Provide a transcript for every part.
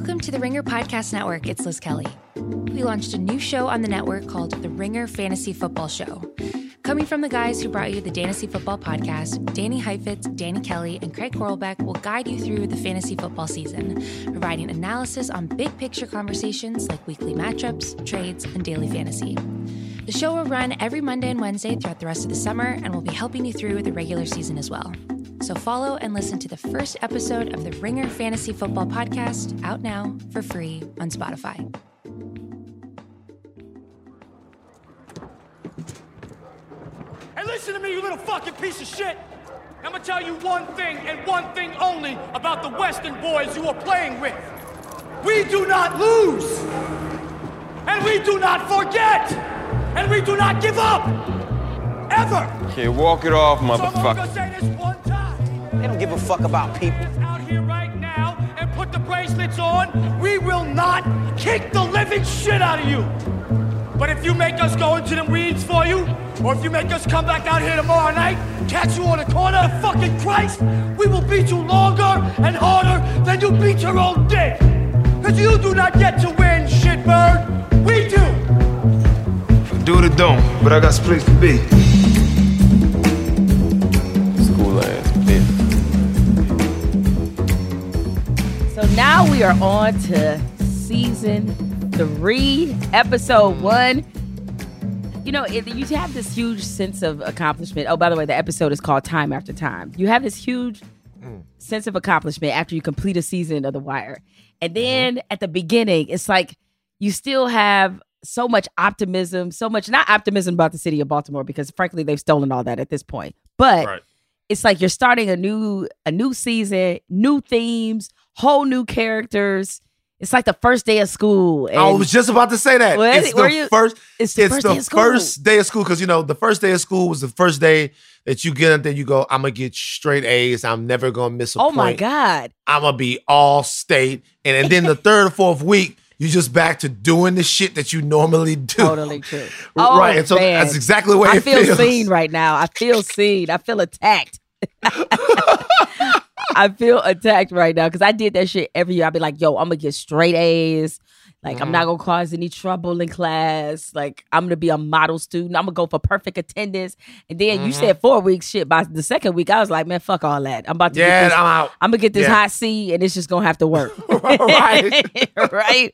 Welcome to the Ringer Podcast Network. It's Liz Kelly. We launched a new show on the network called The Ringer Fantasy Football Show. Coming from the guys who brought you the Fantasy Football Podcast, Danny Heifetz, Danny Kelly, and Craig Horlbeck will guide you through the fantasy football season, providing analysis on big picture conversations like weekly matchups, trades, and daily fantasy. The show will run every Monday and Wednesday throughout the rest of the summer and will be helping you through the regular season as well. So follow and listen to the first episode of the Ringer Fantasy Football Podcast out now for free on Spotify. Hey, listen to me, you little fucking piece of shit! I'm gonna tell you one thing and one thing only about the Western boys you are playing with. We do not lose! And we do not forget! And we do not give up! Ever! Okay, walk it off, So I'm only motherfucker. They don't give a fuck about people. Out here right now and put the bracelets on, we will not kick the living shit out of you. But if you make us go into the weeds for you, or if you make us come back out here tomorrow night, catch you on the corner, of fucking Christ, we will beat you longer and harder than you beat your own dick. Cause you do not get to win, shitbird. We do. Do it or don't, but I got some place to be. Now we are on to season three, episode one. You know, it, you have this huge sense of accomplishment. Oh, by the way, the episode is called Time After Time. You have this huge mm. sense of accomplishment after you complete a season of The Wire. And mm-hmm. then at the beginning, it's like you still have so much optimism, so much, not optimism about the city of Baltimore, because frankly, they've stolen all that at this point. But Right. it's like you're starting a new a new season, new themes, whole new characters. It's like the first day of school. And I was just about to say that. Well, it's the you- first. it's the first day of school. first day of school because you know the first day of school was the first day that you get up there. You go, I'm gonna get straight A's. I'm never gonna miss a oh point. my God. I'm gonna be all state. And, and then the third or fourth week, you just back to doing the shit that you normally do. Totally true. Oh, right. And so man. that's exactly the way I feel feels. seen right now. I feel seen. I feel attacked. I feel attacked right now because I did that shit every year. I'd be like, yo, I'm gonna get straight A's. Like, I'm Mm-hmm. not gonna cause any trouble in class. Like, I'm gonna be a model student. I'm gonna go for perfect attendance. And then you Mm-hmm. said four weeks. Shit, by the second week, I was like, man, fuck all that. I'm about to Yeah, get this. I'm out. I'm gonna get this Yeah. hot C, and it's just gonna have to work. Right. right.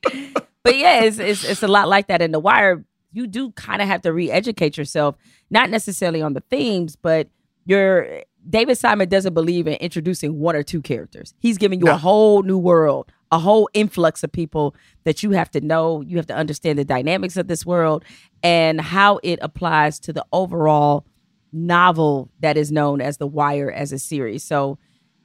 But yeah, it's, it's it's a lot like that in the wire. You do kind of have to re-educate yourself, not necessarily on the themes, but you're David Simon doesn't believe in introducing one or two characters. He's giving you a whole new world, a whole influx of people that you have to know. You have to understand the dynamics of this world and how it applies to the overall novel that is known as The Wire as a series. So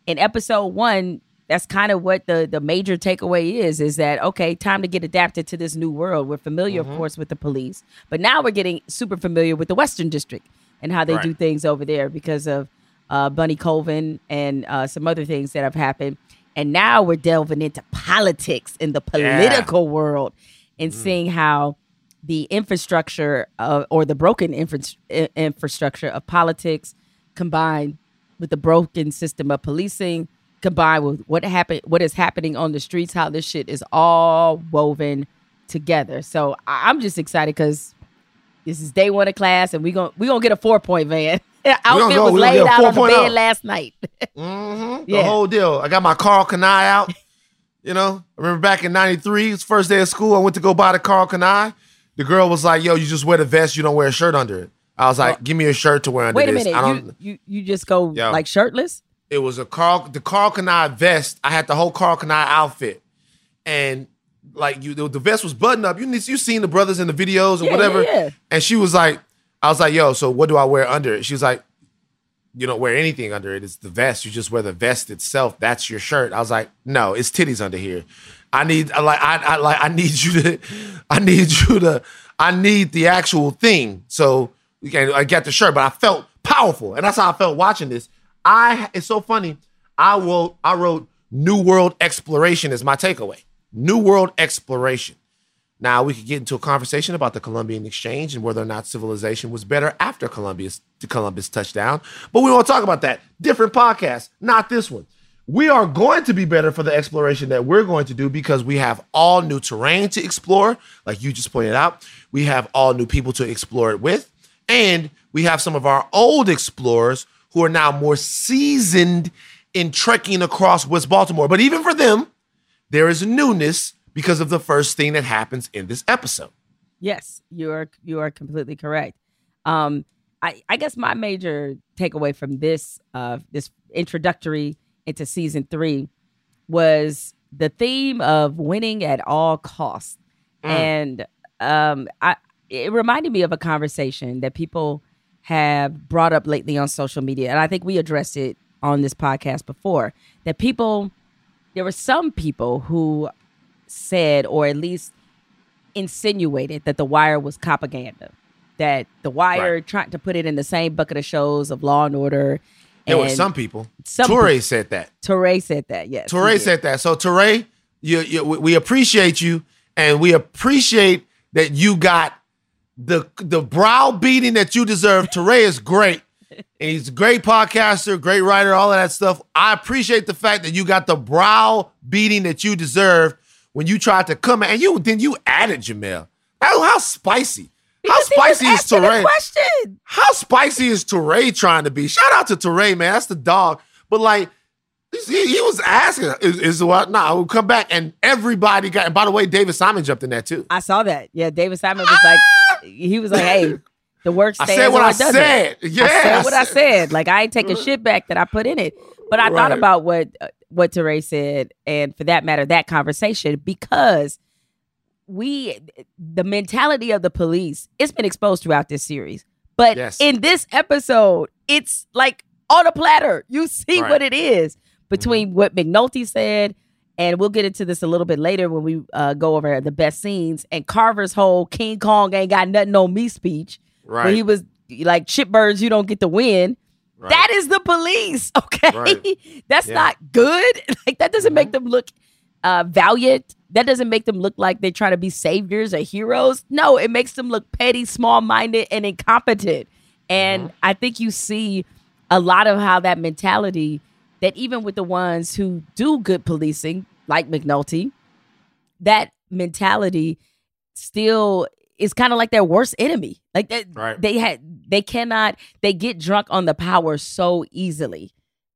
in episode one, that's kind of what the the major takeaway is is that okay time to get adapted to this new world we're familiar of mm-hmm. course with the police but now we're getting super familiar with the western district and how they do things over there because of uh, bunny colvin and uh, some other things that have happened. And now we're delving into politics in the political world and seeing how the infrastructure of, or the broken infra- infrastructure of politics combined with the broken system of policing combined with what happened what is happening on the streets how this shit is all woven together. So i'm just excited because this is day one of class and we're gonna we gonna get a four point van outfit was we laid get out on the 4.0. bed last night Mhm, Yeah. The whole deal. I got my Karl Kani out. You know, I remember back in '93, it's first day of school. I went to go buy the Karl Kani. The girl was like, "Yo, you just wear the vest. You don't wear a shirt under it." I was like, "Give me a shirt to wear under wait a this." minute I don't. you, you you just go Yo. like shirtless It was a Carl, the Karl Kani vest. I had the whole Karl Kani outfit, and like you, the, the vest was buttoned up. You you seen the brothers in the videos or Yeah, whatever. yeah, yeah. And she was like, I was like, "Yo, so what do I wear under it?" She was like, "You don't wear anything under it. It's the vest. You just wear the vest itself. That's your shirt." I was like, "No, it's titties under here. I need, I like, I, I like, I need you to, I need you to, I need the actual thing." So can, I got the shirt, but I felt powerful, and that's how I felt watching this. I, it's so funny. I wrote, I wrote, "New World Exploration" is my takeaway. New World Exploration. Now we could get into a conversation about the Columbian Exchange and whether or not civilization was better after Columbia's Columbus touchdown. But we won't talk about that. Different podcast, not this one. we are going to be better for the exploration that we're going to do because we have all new terrain to explore, like you just pointed out. We have all new people to explore it with. And we have some of our old explorers who are now more seasoned in trekking across West Baltimore. But even for them, there is newness because of the first thing that happens in this episode. Yes, you are you are completely correct. Um, I, I guess my major takeaway from this uh this introductory into season three was the theme of winning at all costs. And um I it reminded me of a conversation that people have brought up lately on social media. And I think we addressed it on this podcast before. That people there were some people who said or at least insinuated that the wire was propaganda. That the wire Right. trying to put it in the same bucket of shows of Law and Order. There were some people. some Touré people- said that. Touré said that. Yes, did. said that. So Touré, you, you, we appreciate you, and we appreciate that you got the the brow beating that you deserve. Touré is great. And he's a great podcaster, great writer, all of that stuff. I appreciate the fact that you got the brow beating that you deserved when you tried to come and you then you added Jemele. How, how spicy? How Because was spicy is asking a Touré? Question. How spicy is Touré trying to be? Shout out to Touré, man. That's the dog. But like, he, he was asking, is, is what? Nah, we'll come back. And everybody got, and by the way, David Simon jumped in that too. I saw that. Yeah, David Simon was like, ah! he was like, "Hey, the work I said what I doesn't." said. Yeah. I said what I said. Like I ain't taking shit back that I put in it. But I thought about what uh, what Touré said, and for that matter, that conversation because we the mentality of the police it's been exposed throughout this series, but Yes. in this episode, it's like on a platter. You see Right. what it is between what McNulty said. And we'll get into this a little bit later when we uh, go over the best scenes and Carver's whole King Kong ain't got nothing on me speech Right. when he was like shitbirds, you don't get to win. Right. That is the police, okay? Right. That's Yeah. not good. Like that doesn't Mhm. make them look uh, valiant. That doesn't make them look like they try to be saviors or heroes. No, it makes them look petty, small-minded, and incompetent. And Mm-hmm. I think you see a lot of how that mentality that even with the ones who do good policing, like McNulty, that mentality still is kind of like their worst enemy. Like that Right. they had they cannot they get drunk on the power so easily.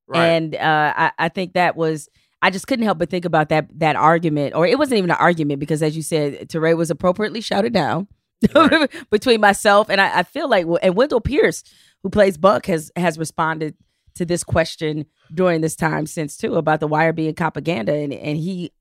Right. And uh I, I think that was I just couldn't help but think about that that argument, or it wasn't even an argument because, as you said, Touré was appropriately shouted down between myself and I, I feel like, and Wendell Pierce, who plays Buck, has has responded to this question during this time since too about the wire being propaganda, and and he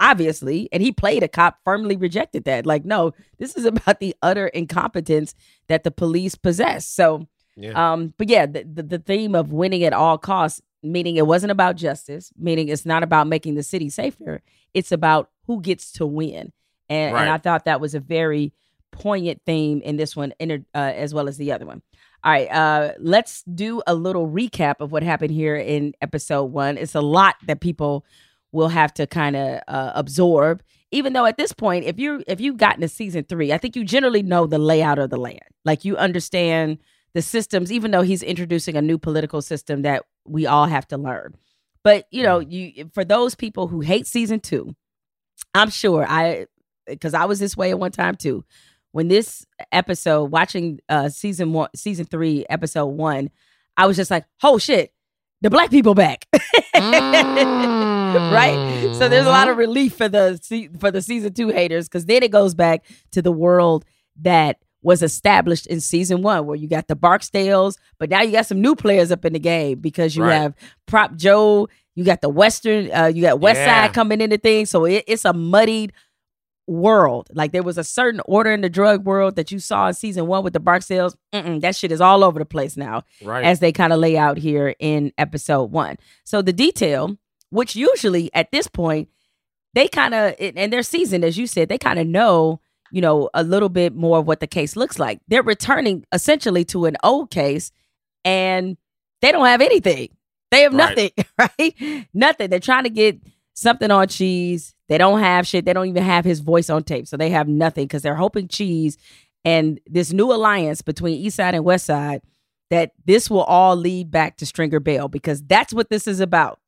obviously, and he played a cop, firmly rejected that. Like, no, this is about the utter incompetence that the police possess. So, yeah. um, but yeah, the, the the theme of winning at all costs, meaning it wasn't about justice, meaning it's not about making the city safer. It's about who gets to win, and Right. and I thought that was a very poignant theme in this one, uh, as well as the other one. All right, uh, let's do a little recap of what happened here in episode one. It's a lot that people will have to kind of uh, absorb. Even though at this point, if you if you've gotten to season three, I think you generally know the layout of the land. Like you understand the systems, even though he's introducing a new political system that we all have to learn. But you know, you for those people who hate season two, I'm sure I because I was this way at one time too. When this episode, watching uh season one, season three, episode one, I was just like, oh shit, the black people back. right? So there's a lot of relief for the for the season two haters because then it goes back to the world that was established in season one, where you got the Barksdales, but now you got some new players up in the game because you Right. have Prop Joe, you got the Western, uh, you got West Yeah. Side coming into things, so it, it's a muddied world. Like there was a certain order in the drug world that you saw in season one with the Barksdales. Mm-mm, that shit is all over the place now right. as they kind of lay out here in episode one. So the detail, which usually at this point, they kind of, and they're seasoned, as you said, they kind of know, you know, a little bit more of what the case looks like. They're returning essentially to an old case and they don't have anything. They have Right. nothing, right? Nothing. They're trying to get something on cheese. They don't have shit. They don't even have his voice on tape. So they have nothing because they're hoping cheese and this new alliance between East Side and West Side that this will all lead back to Stringer Bell because that's what this is about.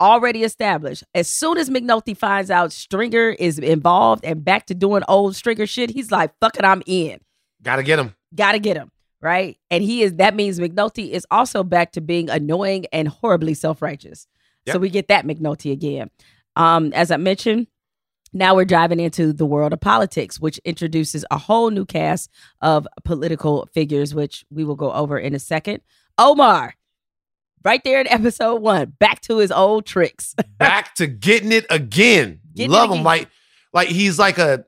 Already established. As soon as McNulty finds out Stringer is involved and back to doing old Stringer shit, he's like, fuck it, I'm in. Gotta get him. Gotta get him. Right. And he is that means McNulty is also back to being annoying and horribly self-righteous. So we get that McNulty again. Um, as I mentioned, now we're diving into the world of politics, which introduces a whole new cast of political figures, which we will go over in a second. Omar, right there in episode one, back to his old tricks. Back to getting it again. Getting Love it him. Like, like he's like a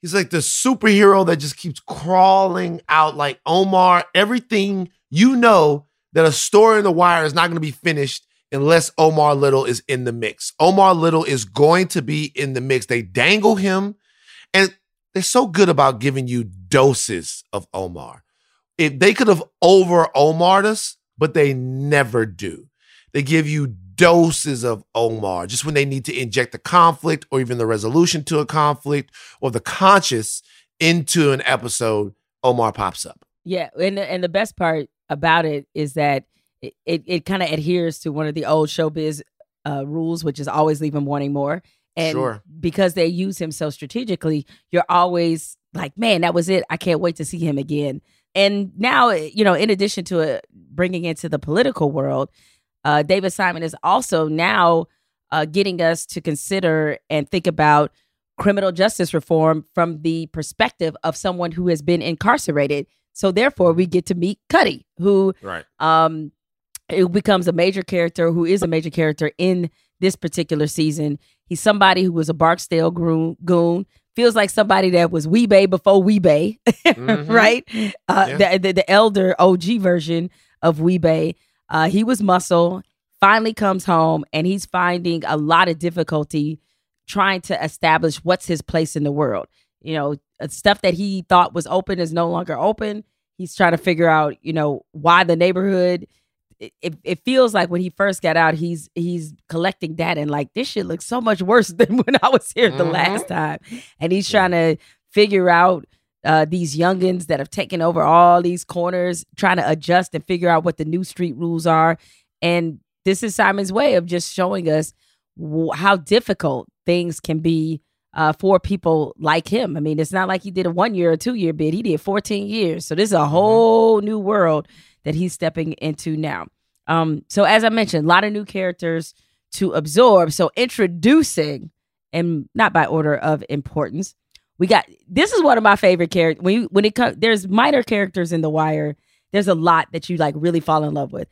he's like the superhero that just keeps crawling out like Omar. Everything you know that a story in the wire is not going to be finished unless Omar Little is in the mix. Omar Little is going to be in the mix. They dangle him, and they're so good about giving you doses of Omar. If they could have over Omar'd us, but they never do. They give you doses of Omar just when they need to inject the conflict or even the resolution to a conflict or the conscious into an episode. Omar pops up. Yeah, and the, and the best part about it is that it it, it kind of adheres to one of the old showbiz uh, rules, which is always leave him wanting more. And Sure. because they use him so strategically, you're always like, man, that was it. I can't wait to see him again. And now, you know, in addition to it, bringing into the political world, uh, David Simon is also now uh, getting us to consider and think about criminal justice reform from the perspective of someone who has been incarcerated. So therefore, we get to meet Cuddy, who Right. um, it becomes a major character who is a major character in this particular season. He's somebody who was a Barksdale goon, goon feels like somebody that was Wee-Bey before Wee-Bey, Mhm. right? Uh, Yeah. the, the the elder OG version of Wee-Bey. Uh, he was muscle. Finally comes home and he's finding a lot of difficulty trying to establish what's his place in the world. You know, uh, stuff that he thought was open is no longer open. He's trying to figure out, you know, why the neighborhood. It, it, feels like when he first got out, he's he's collecting data and like this shit looks so much worse than when I was here the Mhm. last time. And he's trying to figure out uh, these youngins that have taken over all these corners, trying to adjust and figure out what the new street rules are. And this is Simon's way of just showing us w- how difficult things can be uh, for people like him. I mean, it's not like he did a one year or two year bid. He did 14 years. So this is a whole new world that he's stepping into now. Um, so as I mentioned, a lot of new characters to absorb. So introducing, and not by order of importance, we got this is one of my favorite characters. When you, when it comes, there's minor characters in The Wire. There's a lot that you like really fall in love with.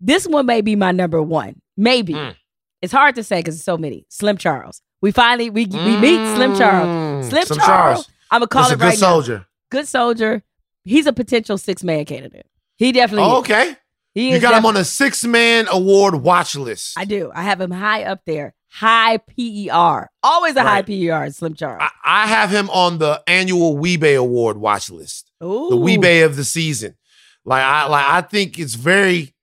This one may be my number one. Maybe Mm. it's hard to say because it's so many. Slim Charles. We finally we we meet Slim Charles. Mm, Slim, Slim Charles. Charles. I'm gonna call That's it a good right now. soldier. Good soldier. He's a potential six man candidate. He definitely. Oh, okay. He You got him on a six man award watch list. I do. I have him high up there. High PER. Always a high Right. PER. Slim Charles. I, I have him on the annual Wee-Bey Award watch list. Ooh. The Wee-Bey of the season. Like I like I think it's very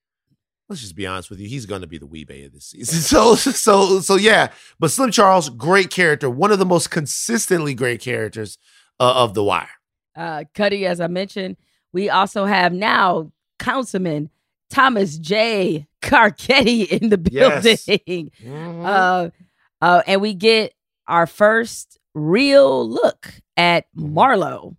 let's just be honest with you, he's gonna be the Wee-Bey of this season. So so so yeah. But Slim Charles, great character, one of the most consistently great characters uh, of the wire. uh, Cuddy, as I mentioned. We also have now Councilman Thomas J. Carcetti in the Yes. building. Uh, uh, and we get our first real look at Marlo.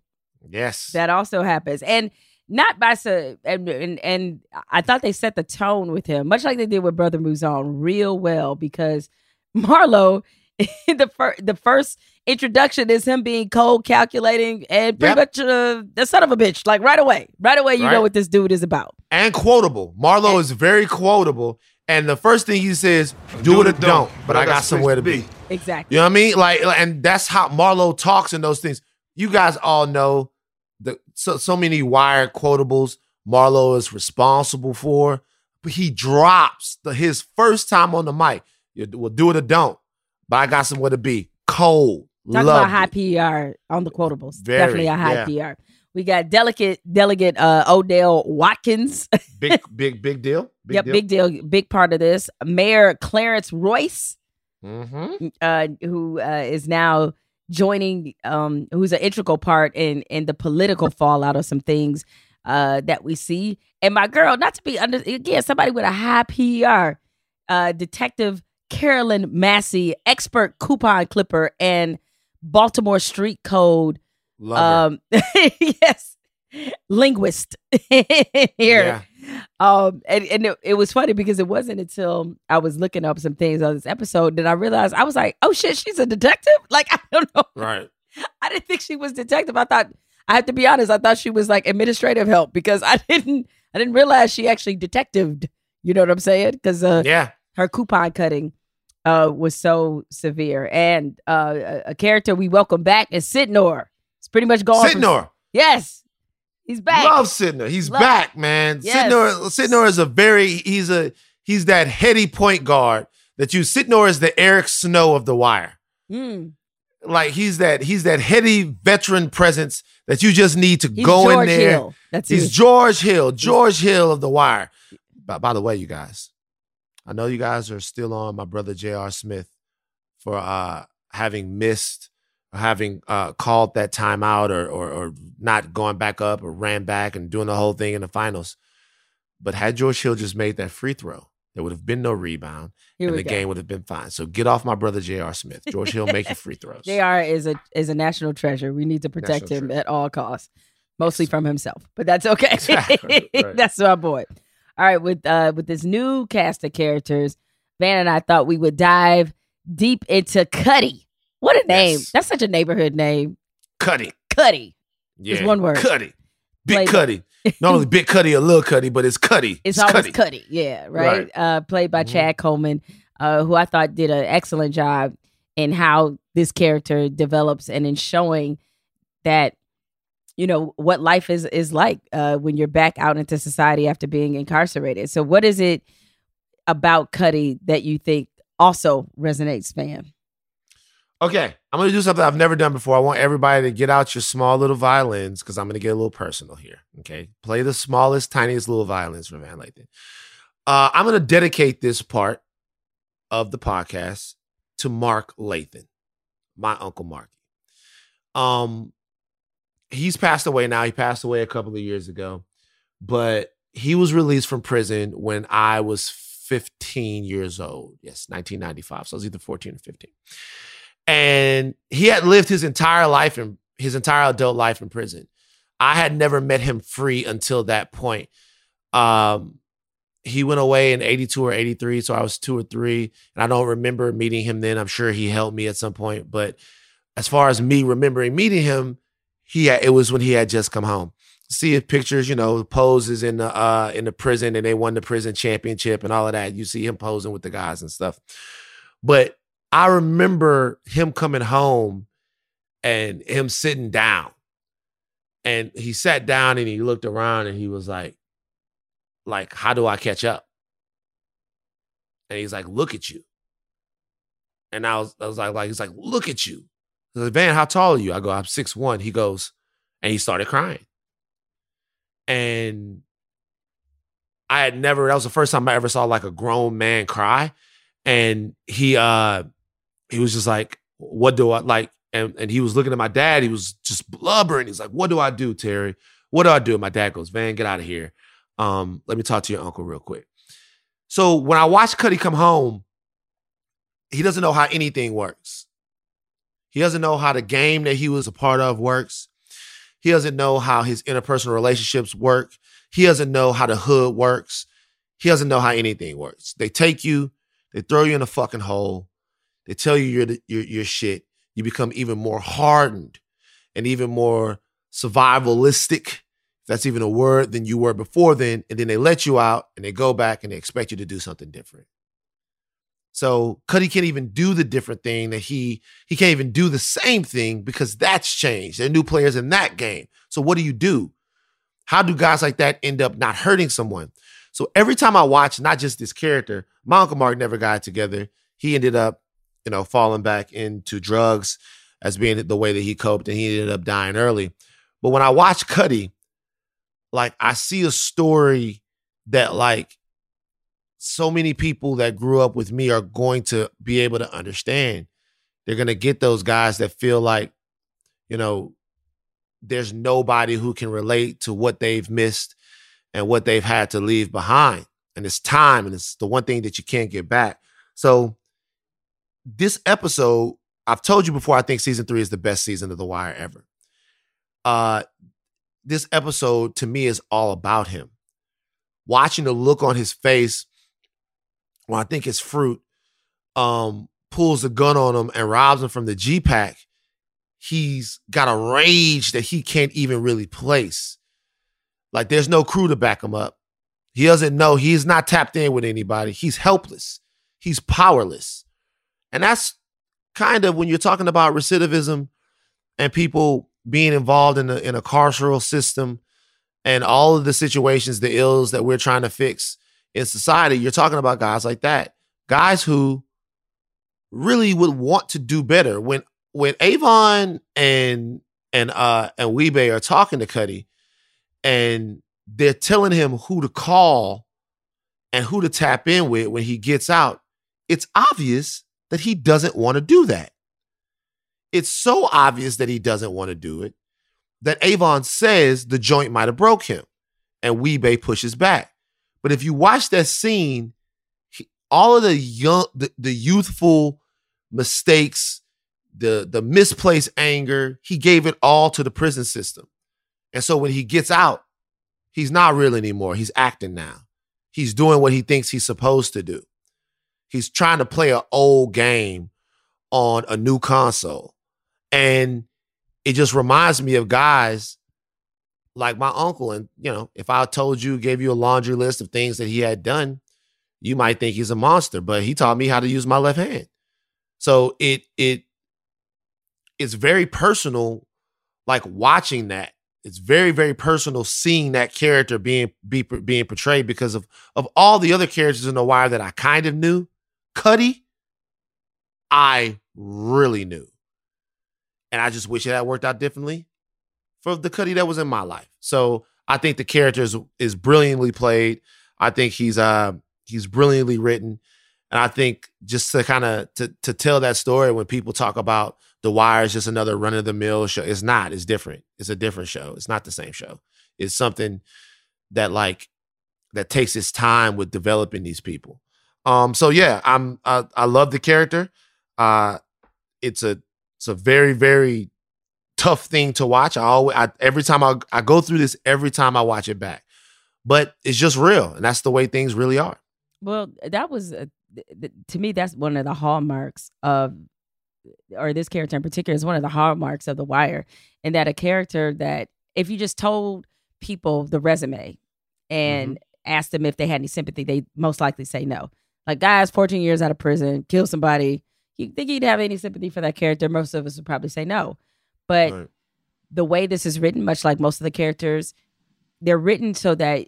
yes. That also happens. And not by so and, and and I thought they set the tone with him, much like they did with Brother Mouzone, real well because Marlo, the first the first introduction is him being cold, calculating, and pretty Yep. much uh, the son of a bitch. Like right away, right away, you know what this dude is about. and quotable. Marlo is very quotable. And the first thing he says, do, it or don't, but I got somewhere to be. Exactly. You know what I mean? Like, and that's how Marlo talks in those things. You guys all know the so so many wired quotables Marlo is responsible for, but he drops the his first time on the mic. You will do it or don't, but I got somewhere to be. Cold, Talk about high. PR on the quotables. Very, Definitely a high yeah. PR. We got delicate delegate uh, Odell Watkins. Big, big, big deal. Big yep, deal. big deal, big part of this. Mayor Clarence Royce, Mm-hmm. uh, who uh, is now joining, um, who's an integral part in in the political fallout of some things uh, that we see. And my girl, not to be under again, somebody with a high PR, uh, Detective Carolyn Massey, expert coupon clipper and Baltimore street code. Love. Um, yes, linguist here. Yeah. Um, and, and it, it was funny because it wasn't until I was looking up some things on this episode that I realized I was like, oh shit, she's a detective. Like I don't know. Right. I didn't think she was detective. I thought I have to be honest. I thought she was like administrative help because I didn't I didn't realize she actually detectived. You know what I'm saying? Because uh, Yeah. her coupon cutting uh, was so severe, and uh, a, character we welcome back is Sydnor. It's pretty much gone. from- yes, he's back. Love Sydnor. He's Love- back, man. Yes. Sydnor, Sydnor is a very he's a he's that heady point guard that you Sydnor is the Eric Snow of the wire. Mm. Like he's that he's that heady veteran presence that you just need to He's go George in there. Hill. That's He's it. George Hill, George Hill of the wire. By, by the way, you guys, I know you guys are still on my brother J.R. Smith for uh having missed or having uh called that timeout or, or or not going back up or ran back and doing the whole thing in the finals. But had George Hill just made that free throw, there would have been no rebound Here and the go. game would have been fine. So get off my brother J.R. Smith. George Hill, make your free throws. Jr. is a is a national treasure. We need to protect National him treasure. at all costs, mostly from himself. But that's okay. Exactly, right. that's my boy. All right, with uh with this new cast of characters, Van and I thought we would dive deep into Cuddy. What a name! Yes. That's such a neighborhood name, Cuddy. Cuddy. Yeah. one word. Cuddy. Big Played- Cuddy. Not only Big Cuddy or Little Cuddy, but it's Cuddy. It's always Cuddy. Cuddy. Yeah, right. Right. Uh, played by Mhm. Chad Coleman, uh, who I thought did an excellent job in how this character develops and in showing that you know what life is is like uh, when you're back out into society after being incarcerated. So, what is it about Cuddy that you think also resonates, fam? Okay, I'm gonna do something I've never done before. I want everybody to get out your small little violins because I'm gonna get a little personal here. Okay, play the smallest, tiniest little violins for Van Lathan. Uh, I'm gonna dedicate this part of the podcast to Mark Lathan, my uncle Mark. Um, he's passed away now. He passed away a couple of years ago, but he was released from prison when I was 15 years old. Yes, 1995. So I was either 14 or 15 and he had lived his entire life in his entire adult life in prison. I had never met him free until that point. Um, he went away in 82 or 83, so I was two or three, and I don't remember meeting him then. I'm sure he helped me at some point, but as far as me remembering meeting him, he had, it was when he had just come home. See his pictures, you know, poses in the uh in the prison, and they won the prison championship and all of that. You see him posing with the guys and stuff, but I remember him coming home and him sitting down. And he sat down and he looked around and he was like, like, how do I catch up? And he's like, look at you. And I was, I was like, like, he's like, look at you. Van, how tall are you? I go, I'm six one. He goes, and he started crying. And I had never, that was the first time I ever saw like a grown man cry. And he uh he was just like, what do I like? And and he was looking at my dad. He was just blubbering. He's like, what do I do, Terry? What do I do? My dad goes, Van, get out of here. Um, let me talk to your uncle real quick. So when I watch Cuddy come home, he doesn't know how anything works. He doesn't know how the game that he was a part of works. He doesn't know how his interpersonal relationships work. He doesn't know how the hood works. He doesn't know how anything works. They take you, they throw you in a fucking hole. They tell you you're the, you're, you're shit. You become even more hardened and even more survivalistic, if that's even a word, than you were before then. And then they let you out and they go back and they expect you to do something different. So Cuddy can't even do the different thing that he he can't even do the same thing because that's changed. There are new players in that game. So what do you do? How do guys like that end up not hurting someone? So every time I watch not just this character, my Uncle Mark never got together. He ended up, you know, falling back into drugs as being the way that he coped, and he ended up dying early. But when I watch Cuddy, like I see a story that like so many people that grew up with me are going to be able to understand. They're going to get those guys that feel like, you know, there's nobody who can relate to what they've missed and what they've had to leave behind. and it's time, and it's the one thing that you can't get back. So this episode, I've told you before, I think season three is the best season of The Wire ever. Uh, this episode to me is all about him. Watching the look on his face when I think his fruit um pulls the gun on him and robs him from the G pack, he's got a rage that he can't even really place. Like there's no crew to back him up. He doesn't know. He's not tapped in with anybody. He's helpless. He's powerless. And that's kind of when you're talking about recidivism and people being involved in a, in a carceral system and all of the situations, the ills that we're trying to fix in society, you're talking about guys like that. Guys who really would want to do better. When when Avon and and uh and Wee-Bey are talking to Cuddy and they're telling him who to call and who to tap in with when he gets out, it's obvious that he doesn't want to do that. It's so obvious that he doesn't want to do it that Avon says the joint might have broke him and Wee-Bey pushes back. But if you watch that scene, he, all of the young, the, the youthful mistakes, the the misplaced anger, he gave it all to the prison system. And so when he gets out, he's not real anymore. He's acting now. He's doing what he thinks he's supposed to do. He's trying to play an old game on a new console. And it just reminds me of guys like my uncle. And, you know, if I told you, gave you a laundry list of things that he had done, you might think he's a monster, but he taught me how to use my left hand. So it it it's very personal, like watching that. It's very very personal seeing that character being be, being portrayed because of of all the other characters in the wire that I kind of knew. Cuddy, I really knew, and I just wish it had worked out differently for the Cuddy that was in my life. So I think the character is, is brilliantly played. I think he's uh he's brilliantly written. And I think just to kind of to to tell that story when people talk about The Wire is just another run of the mill show, it's not. It's different. It's a different show. It's not the same show. It's something that like that takes its time with developing these people. Um. So yeah, I'm I, I love the character. Uh, it's a it's a very very tough thing to watch. I always I, every time I I go through this every time I watch it back, but it's just real, and that's the way things really are. Well, that was a to me, that's one of the hallmarks of, or this character in particular is one of the hallmarks of The Wire, and that a character that if you just told people the resume and mm-hmm. asked them if they had any sympathy, they most likely say no. Like, guys, 14 years out of prison, kill somebody. You think he'd have any sympathy for that character? Most of us would probably say no. But right. the way this is written, much like most of the characters, they're written so that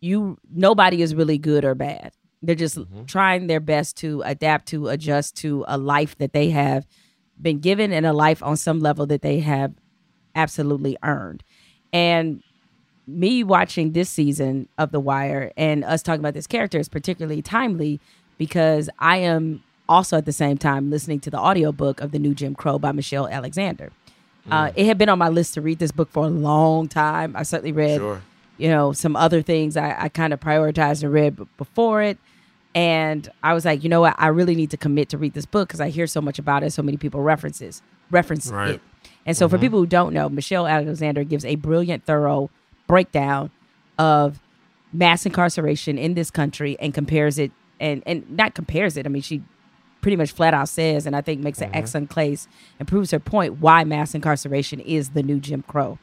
you nobody is really good or bad. They're just mm-hmm. trying their best to adapt to adjust to a life that they have been given and a life on some level that they have absolutely earned. And me watching this season of The Wire and us talking about this character is particularly timely because I am also at the same time listening to the audiobook of the new Jim Crow by Michelle Alexander. Uh, mm. Uh, it had been on my list to read this book for a long time. I certainly read, sure. you know, some other things I, I kind of prioritized and read before it. And I was like, you know what? I really need to commit to read this book because I hear so much about it. So many people references reference right. it. And so, mm-hmm. for people who don't know, Michelle Alexander gives a brilliant, thorough breakdown of mass incarceration in this country and compares it and and not compares it. I mean, she pretty much flat out says, and I think makes mm-hmm. an excellent case and proves her point why mass incarceration is the new Jim Crow.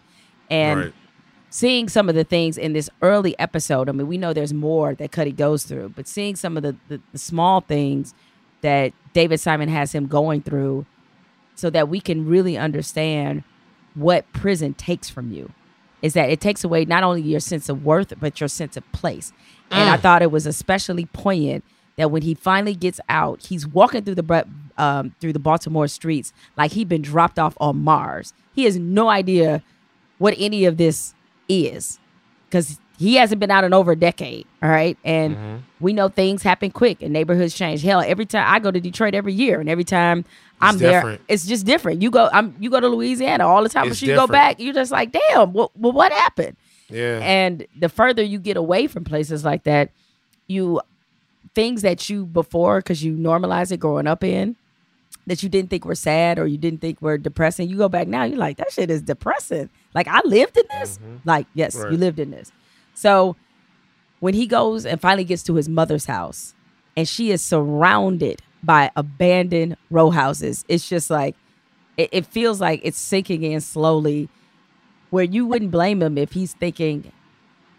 And right seeing some of the things in this early episode, I mean, we know there's more that Cuddy goes through, but seeing some of the, the, the, small things that David Simon has him going through so that we can really understand what prison takes from you is that it takes away not only your sense of worth, but your sense of place. Mm. And I mm. thought it was especially poignant that when he finally gets out, he's walking through the um, through the Baltimore streets like he'd been dropped off on Mars. He has no idea what any of this is because he hasn't been out in over a decade. All right. And mm-hmm. we know things happen quick and neighborhoods change. Hell, every time I go to Detroit every year and every time I'm it's there, different. it's just different. You go, I'm you go to Louisiana all the time, it's but you different. go back, you're just like, damn, well, well, what happened? Yeah. And the further you get away from places like that, you things that you before because you normalize it growing up in that you didn't think were sad or you didn't think were depressing. You go back now, you're like, that shit is depressing. Like I lived in this. Mm-hmm. Like, yes, Right. you lived in this. So when he goes and finally gets to his mother's house and she is surrounded by abandoned row houses, it's just like it, it feels like it's sinking in slowly where you wouldn't blame him if he's thinking,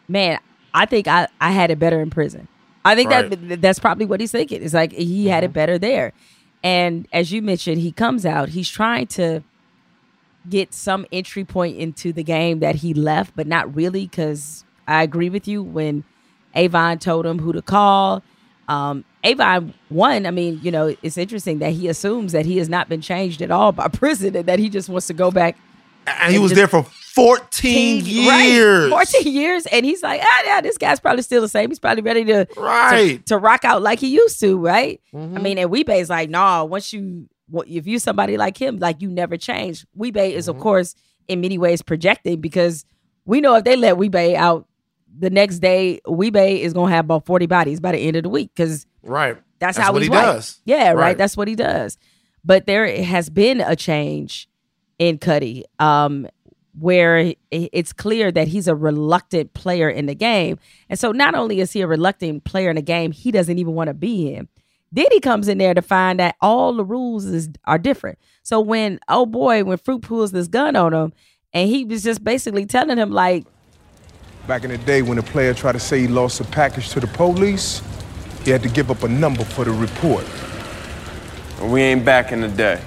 man, I think I, I had it better in prison. I think Right. that that's probably what he's thinking. It's like he had it better there. And as you mentioned, he comes out, he's trying to get some entry point into the game that he left, but not really because I agree with you when Avon told him who to call. Um, Avon, one, I mean, you know, it's interesting that he assumes that he has not been changed at all by prison and that he just wants to go back And he was just- there for 14 Right. years. 14 years. And he's like, ah, yeah, this guy's probably still the same. He's probably ready to, Right. to, to rock out like he used to, right? Mm-hmm. I mean, and Wee-Bey's like, nah, once you, if you somebody like him, like you never change. Wee-Bey is, Mm-hmm. of course, in many ways projecting because we know if they let Wee-Bey out the next day, Wee-Bey is going to have about 40 bodies by the end of the week because Right. that's, how what he's he white. does. Yeah, right. Right. That's what he does. But there has been a change in Cuddy, um, where it's clear that he's a reluctant player in the game. And so not only is he a reluctant player in the game, he doesn't even want to be in. Then he comes in there to find that all the rules is are different. So when oh boy, when Fruit pulls this gun on him, and he was just basically telling him like, Back in the day when a player tried to say he lost a package to the police, he had to give up a number for the report. We ain't back in the day.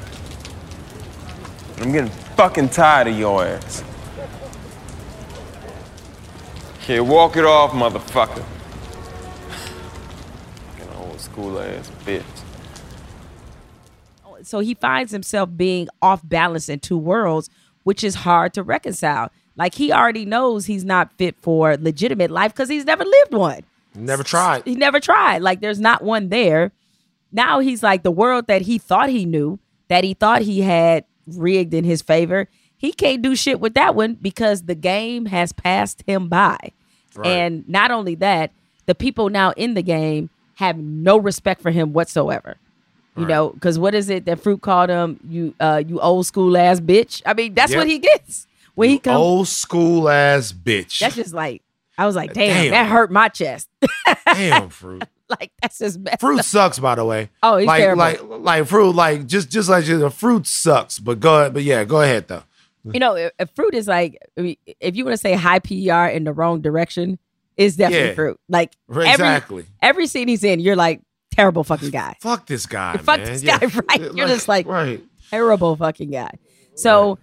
I'm getting fucking tired of your ass. Okay, walk it off, motherfucker. Fucking old school ass bitch. so he finds himself being off balance in two worlds, which is hard to reconcile. Like he already knows he's not fit for legitimate life because he's never lived one. Never tried. He never tried. Like there's not one there. Now he's like the world that he thought he knew, that he thought he had rigged in his favor. He can't do shit with that one because the game has passed him by. And not only that, the people now in the game have no respect for him whatsoever. You know, because what is it that Fruit called him? You, uh, you old school ass bitch. I mean, that's Yep. what he gets when he comes. Old school ass bitch. That's just like I was like, damn, Damn. that hurt my chest. Damn, fruit. like that's just messed Fruit sucks, by the way. Oh, he's like, terrible. like, like fruit, like just, just like the fruit sucks. But go ahead, but yeah, go ahead though. You know, if, if fruit is like, I mean, if you want to say high PER in the wrong direction, it's definitely Yeah. fruit. Like Exactly. every every scene he's in, you're like terrible fucking guy, Fuck this guy, Fuck man. this Yeah. guy, right? You're just like- right. terrible fucking guy. So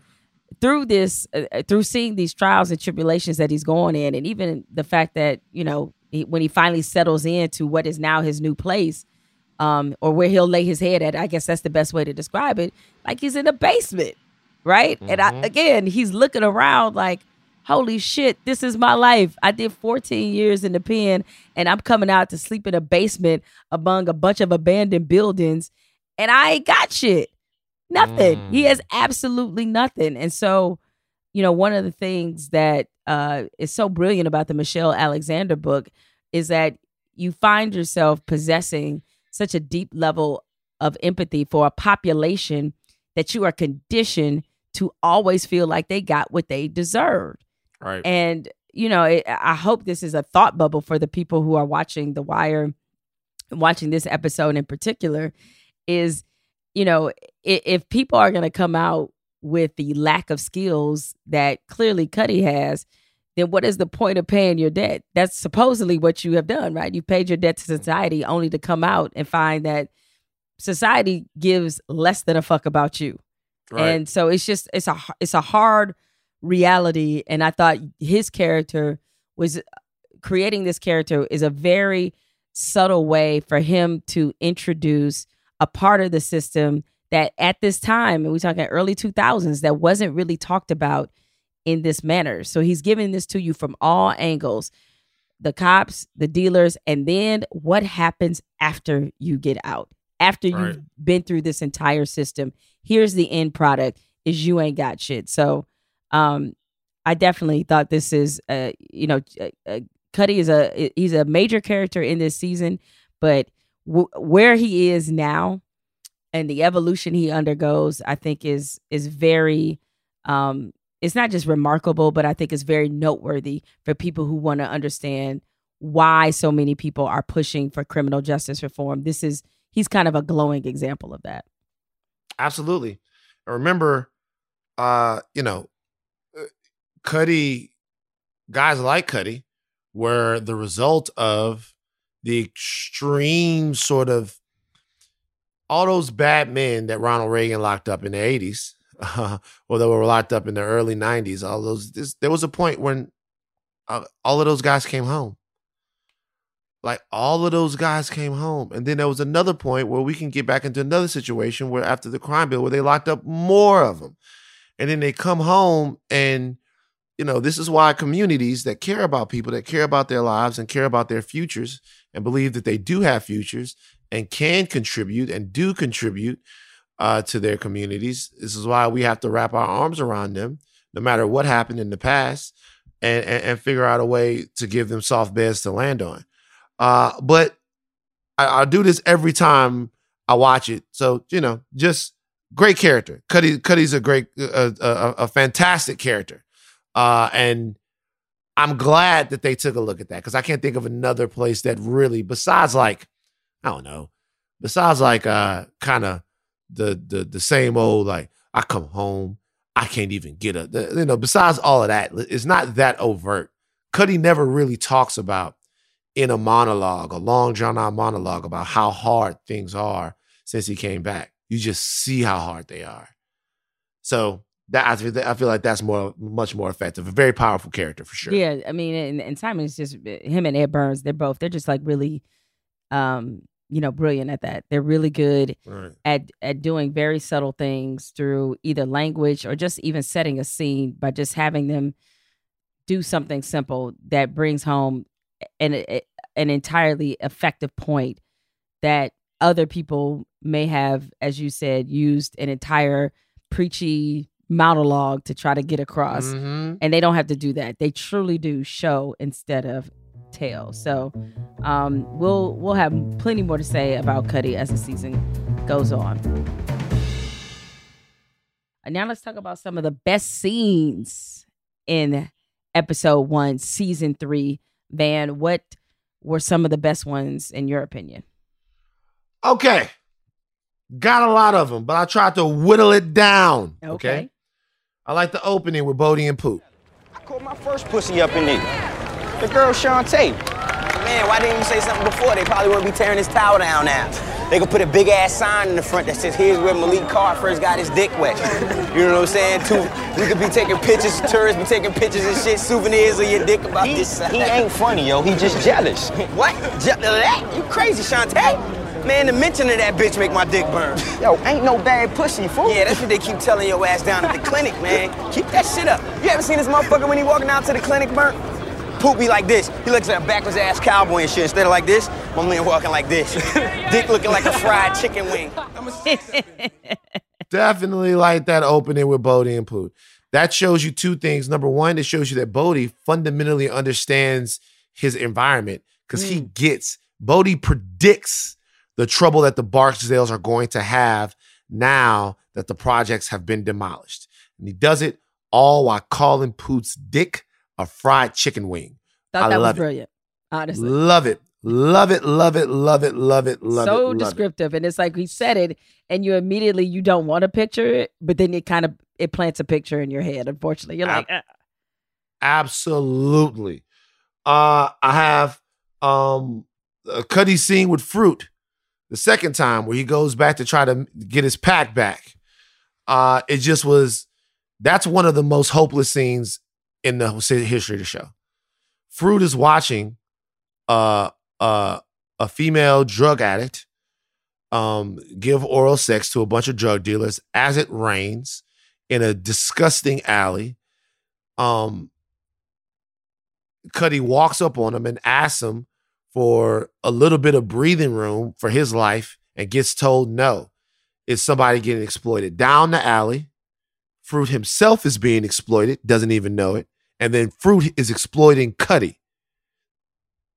through this, uh, uh, through seeing these trials and tribulations that he's going in, and even the fact that you know he, when he finally settles into what is now his new place, um, or where he'll lay his head at, I guess that's the best way to describe it. Like he's in a basement, right? And I, again, he's looking around like, holy shit, this is my life. I did 14 years in the pen, and I'm coming out to sleep in a basement among a bunch of abandoned buildings, and I ain't got shit. Nothing. He has absolutely nothing. And so, you know, one of the things that uh, is so brilliant about the Michelle Alexander book is that you find yourself possessing such a deep level of empathy for a population that you are conditioned to always feel like they got what they deserved. Right. And you know, it, I hope this is a thought bubble for the people who are watching The Wire, watching this episode in particular. Is you know, if, if people are going to come out with the lack of skills that clearly Cuddy has, then what is the point of paying your debt? That's supposedly what you have done, right? You paid your debt to society only to come out and find that society gives less than a fuck about you. Right. And so it's just it's a it's a hard reality and I thought his character was creating this character is a very subtle way for him to introduce a part of the system that at this time and we're talking early 2000s that wasn't really talked about in this manner. So he's giving this to you from all angles. The cops, the dealers, and then what happens after you get out. After Right. you've been through this entire system, here's the end product is you ain't got shit. So um I definitely thought this is uh you know uh, uh, Cuddy is a he's a major character in this season, but w- where he is now and the evolution he undergoes, I think is is very um it's not just remarkable, but I think it's very noteworthy for people who want to understand why so many people are pushing for criminal justice reform. This is he's kind of a glowing example of that. Absolutely. And remember, uh, you know, uh, Cutty, guys like Cutty were the result of the extreme sort of all those bad men that Ronald Reagan locked up in the 80s, uh, that were locked up in the early 90s. All those, this, there was a point when uh, all of those guys came home. Like all of those guys came home. And then there was another point where we can get back into another situation where after the crime bill, where they locked up more of them. And then they come home and, you know, this is why communities that care about people, that care about their lives and care about their futures and believe that they do have futures and can contribute and do contribute uh, to their communities. This is why we have to wrap our arms around them, no matter what happened in the past, and, and, and figure out a way to give them soft beds to land on. Uh, but I, I do this every time I watch it. So you know, just great character. Cutty Cutty's a great, a, a, a fantastic character, uh, and I'm glad that they took a look at that because I can't think of another place that really, besides like, I don't know, besides like uh, kind of the the the same old like I come home, I can't even get a the, you know. Besides all of that, it's not that overt. Cutty never really talks about in a monologue, a long drawn out monologue about how hard things are since he came back. You just see how hard they are. So that I feel, I feel like that's more much more effective. A very powerful character for sure. Yeah, I mean, and, and Simon is just him and Ed Burns. They're both they're just like really, um, you know, brilliant at that. They're really good Right. at at doing very subtle things through either language or just even setting a scene by just having them do something simple that brings home an an entirely effective point that other people may have, as you said, used an entire preachy monologue to try to get across. Mhm. And they don't have to do that. They truly do show instead of tell. So um, we'll we'll have plenty more to say about Cutty as the season goes on. And now let's talk about some of the best scenes in episode one, season three. Van, what were some of the best ones in your opinion? Okay. Got a lot of them, but I tried to whittle it down. Okay. I like the opening with Bodie and Poot. I caught my first pussy up in there. The girl Shantae. Man, why didn't you say something before? They probably wouldn't be tearing this tower down now. They could put a big ass sign in the front that says, here's where Malik Carr first got his dick wet. You know what I'm saying? Too, we could be taking pictures, tourists be taking pictures and shit, souvenirs of your dick about He, this. he ain't funny, yo. He just jealous. What? Je- that? You crazy, Shantae? Man, the mention of that bitch make my dick burn. Yo, ain't no bad pussy, fool. Yeah, that's what they keep telling your ass down at the clinic, man. Keep that shit up. You ever seen this motherfucker when he walking out to the clinic, burnt? Poot be like this. He looks like a backwards ass cowboy and shit. Instead of like this, my man walking like this. Dick looking like a fried chicken wing. Definitely like that opening with Bodie and Poot. That shows you two things. Number one, it shows you that Bodie fundamentally understands his environment because he hmm. gets, Bodie predicts the trouble that the Barksdales are going to have now that the projects have been demolished. And he does it all while calling Poot's dick a fried chicken wing. Thought I that was love it. brilliant. Honestly. Love it. Love it. Love it. Love it. Love it. Love it. so love it. descriptive and it's like he said it and you immediately you don't want to picture it but then it kind of it plants a picture in your head unfortunately you're like Ab- Absolutely. Uh I have um a Cutty scene with fruit the second time where he goes back to try to get his pack back. Uh it just was that's one of the most hopeless scenes in the history of the show. Fruit is watching uh uh a female drug addict um give oral sex to a bunch of drug dealers as it rains in a disgusting alley. Um Cutty walks up on him and asks him for a little bit of breathing room for his life and gets told no. It's somebody getting exploited down the alley. Fruit himself is being exploited, doesn't even know it. And then Fruit is exploiting Cutty.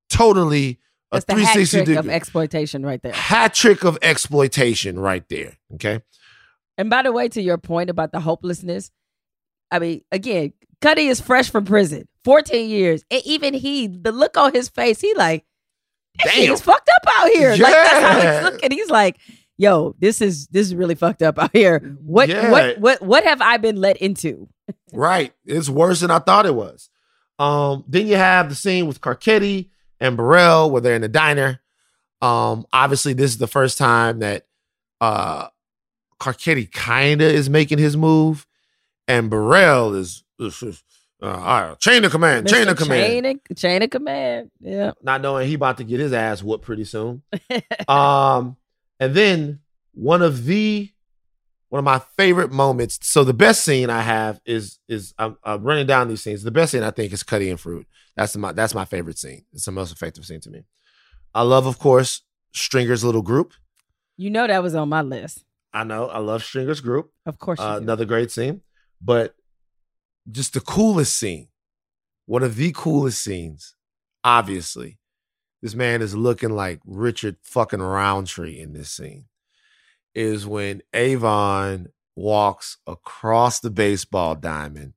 totally a That's the hat 360 trick degree of exploitation right there. hat trick of exploitation right there. Okay. And by the way, to your point about the hopelessness, I mean, again, Cutty is fresh from prison, 14 years. And even he, the look on his face, he like, Damn. is fucked up out here. Like that's how Yeah. he's looking. He's like, yo, this is this is really fucked up out here. What Yeah. what what what have I been let into? Right. It's worse than I thought it was. Um, then you have the scene with Carcetti and Burrell where they're in the diner. Um, obviously, this is the first time that uh Carcetti kinda is making his move, and Burrell is, uh, chain of command, chain of command. Chain of, chain of command. Yeah. not knowing he about to get his ass whooped pretty soon. um, and then one of the one of my favorite moments. So the best scene I have is is I'm, I'm running down these scenes. The best scene I think is Cutty and Fruit. That's my that's my favorite scene. It's the most effective scene to me. I love, of course, Stringer's little group. You know that was on my list. I know I love Stringer's group. Of course Uh, another great scene, but just the coolest scene, one of the coolest scenes. Obviously, this man is looking like Richard fucking Roundtree in this scene. Is when Avon walks across the baseball diamond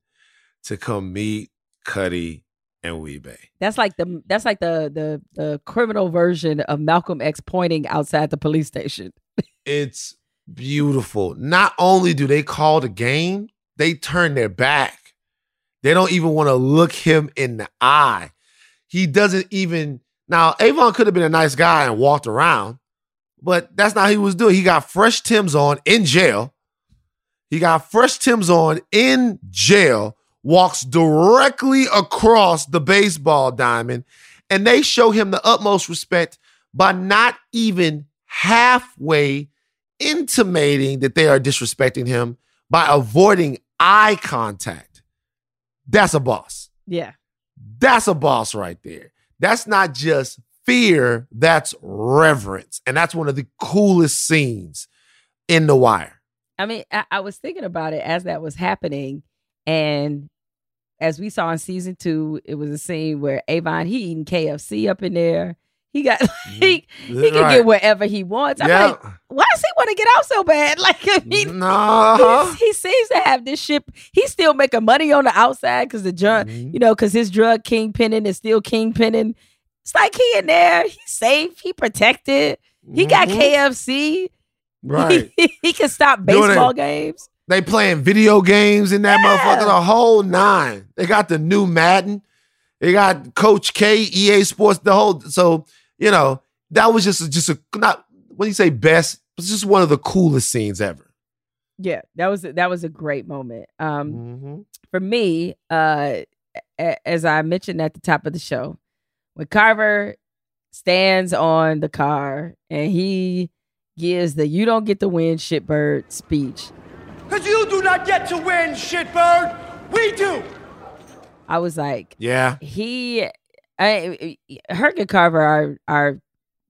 to come meet Cutty and Wee-Bey. That's like the that's like the the the criminal version of Malcolm X pointing outside the police station. It's beautiful. Not only do they call the game, they turn their back. They don't even want to look him in the eye. He doesn't even now. Avon could have been a nice guy and walked around, but that's not he was doing. He got fresh Tims on in jail. He got fresh Tims on in jail, walks directly across the baseball diamond, and they show him the utmost respect by not even halfway intimating that they are disrespecting him by avoiding eye contact. That's a boss. Yeah. That's a boss right there. That's not just fear, that's reverence. And that's one of the coolest scenes in The Wire. I mean, I, I was thinking about it as that was happening, and as we saw in season two, it was a scene where Avon he eating KFC up in there. He got he he can Right. get wherever he wants. I'm Yeah. like, why does he want to get out so bad? Like, I mean, No. he's- he seems to have this ship. He's still making money on the outside because the drug, Mm-hmm. you know, because his drug kingpinning is still kingpinning. It's like he in there. He's safe. He protected. He got Mhm. KFC. Right. He, he can stop baseball games. They playing video games in that motherfucker, the whole nine. They got the new Madden. They got Coach K, EA Sports, the whole. So you know that was just just a not when you say best, it's just one of the coolest scenes ever. Yeah, that was that was a great moment. Um, Mm-hmm. for me, uh, a- as I mentioned at the top of the show, when Carver stands on the car and he gives the "You don't get to win, shitbird" speech, Because you do not get to win, shitbird. We do. I was like, Yeah, he, I, Herc and Carver are are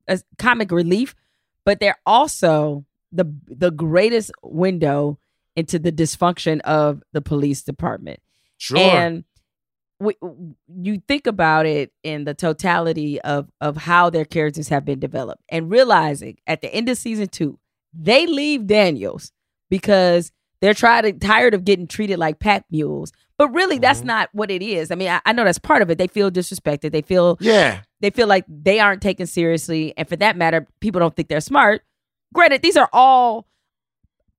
a comic relief, but they're also the the greatest window into the dysfunction of the police department. sure. And we, you think about it in the totality of of how their characters have been developed, and realizing at the end of season two, they leave Daniels because they're to tired of getting treated like pack mules. But really, that's Mm-hmm. not what it is. I mean, I, I know that's part of it. They feel disrespected. They feel yeah, they feel like they aren't taken seriously, and for that matter, people don't think they're smart. Granted, these are all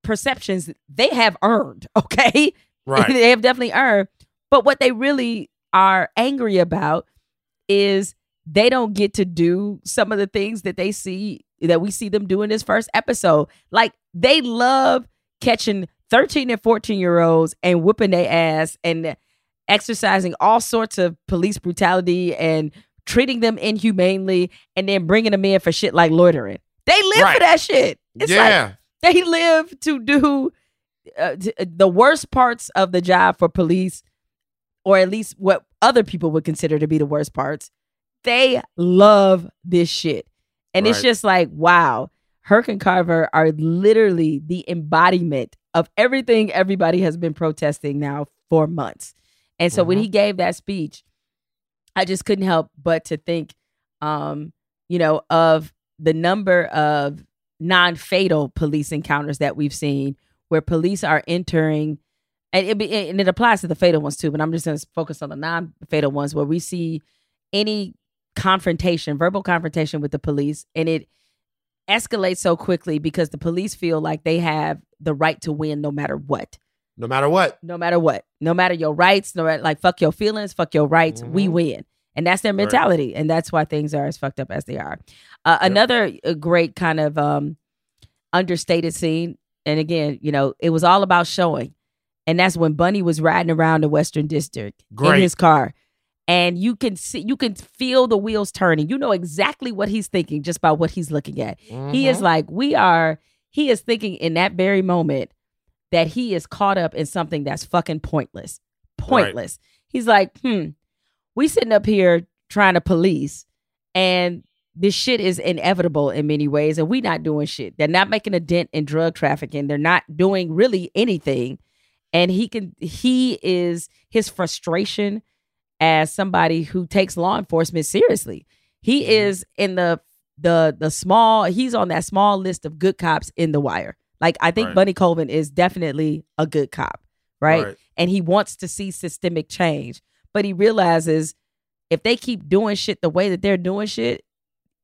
perceptions they have earned. Okay, right. they have definitely earned. But what they really are angry about is they don't get to do some of the things that they see that we see them do in this first episode. Like they love catching 13 and 14 year olds and whipping their ass and exercising all sorts of police brutality and treating them inhumanely and then bringing them in for shit like loitering. They live Right. for that shit. It's like yeah, they live to do uh, t- the worst parts of the job for police, or at least what other people would consider to be the worst parts. They love this shit. And it's just like, wow, Herc and Carver are literally the embodiment of everything everybody has been protesting now for months. And so when Mhm. he gave that speech, I just couldn't help but to think um, you know, of the number of non-fatal police encounters that we've seen where police are entering and it, be, and it applies to the fatal ones too, but I'm just going to focus on the non-fatal ones where we see any confrontation, verbal confrontation with the police and it escalates so quickly because the police feel like they have the right to win no matter what. No matter what. No matter what. No matter your rights, no matter like fuck your feelings, fuck your rights, we win. And that's their Mm-hmm. Right. mentality. And that's why things are as fucked up as they are. Uh, Another uh, great kind of um, understated scene. And again, you know, it was all about showing. And that's when Bunny was riding around the Western District in his car. And you can see, you can feel the wheels turning. You know exactly what he's thinking just by what he's looking at. He is Mhm. like, we are, he is thinking in that very moment that he is caught up in something that's fucking pointless. Pointless. He's like, hmm, we sitting up here trying to police and this shit is inevitable in many ways and we not doing shit. They're not making a dent in drug trafficking. They're not doing really anything. And he can he is his frustration as somebody who takes law enforcement seriously. He mm-hmm. is in the the the small he's on that small list of good cops in the wire. Like I think Right. Bunny Colvin is definitely a good cop, right? Right. And he wants to see systemic change, but he realizes if they keep doing shit the way that they're doing shit,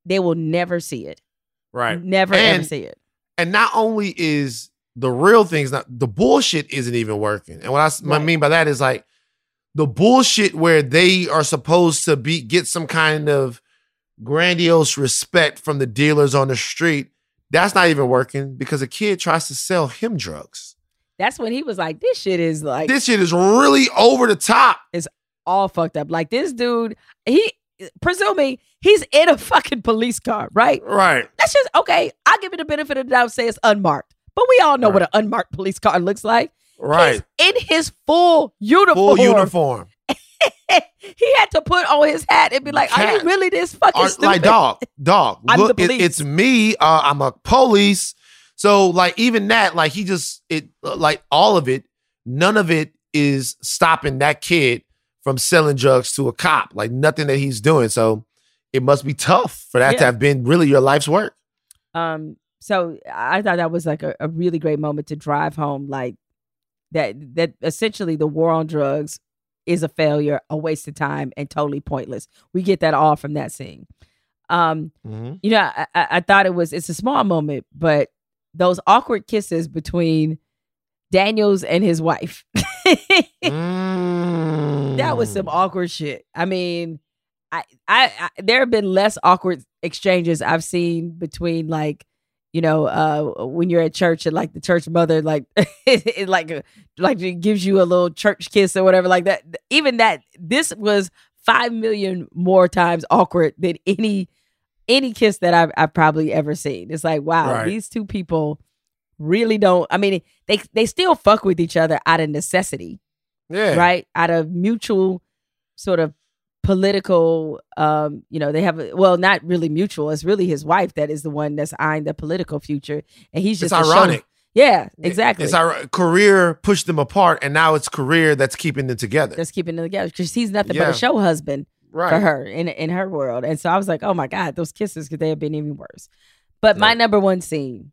they will never see it. Right. Never ever see it. And not only is the real things not the bullshit isn't even working. And what I, s- what I Right. mean by that is like the bullshit where they are supposed to be get some kind of grandiose respect from the dealers on the street. That's not even working because a kid tries to sell him drugs. That's when he was like, this shit is like This shit is really over the top. It's all fucked up. Like this dude, he presuming he's in a fucking police car, right? Right. That's just okay. I'll give you the benefit of the doubt, say it's unmarked. But we all know what an unmarked police car looks like. Right. He's in his full uniform. Full uniform. he had to put on his hat and be like, Are you really this fucking Are- stupid? like dog, dog. I'm look, the it- it's me. Uh, I'm a police. So like even that, like he just it uh, like all of it. None of it is stopping that kid from selling drugs to a cop. Like nothing that he's doing. So it must be tough for that to have been really your life's work. Um, so I thought that was like a, a really great moment to drive home, like that that essentially the war on drugs is a failure, a waste of time, and totally pointless. We get that all from that scene. Um, you know, I, I, thought it was it's a small moment, but those awkward kisses between Daniels and his wife. That was some awkward shit. I mean, I, I, I there have been less awkward exchanges I've seen between like, you know, uh, when you're at church and like the church mother like, it, like, uh, like it gives you a little church kiss or whatever like that. Even that, this was five million more times awkward than any any kiss that I've, I've probably ever seen. It's like, wow, Right. these two people really don't. I mean, they they still fuck with each other out of necessity Yeah. right out of mutual sort of political um you know they have a, well not really mutual it's really his wife that is the one that's eyeing the political future and he's It's just a show- ironic. yeah exactly It's our career pushed them apart, and now it's career that's keeping them together. that's keeping them together because he's nothing but a show husband Right. for her in in her world and so i was like oh my god those kisses could they have been even worse but my number one scene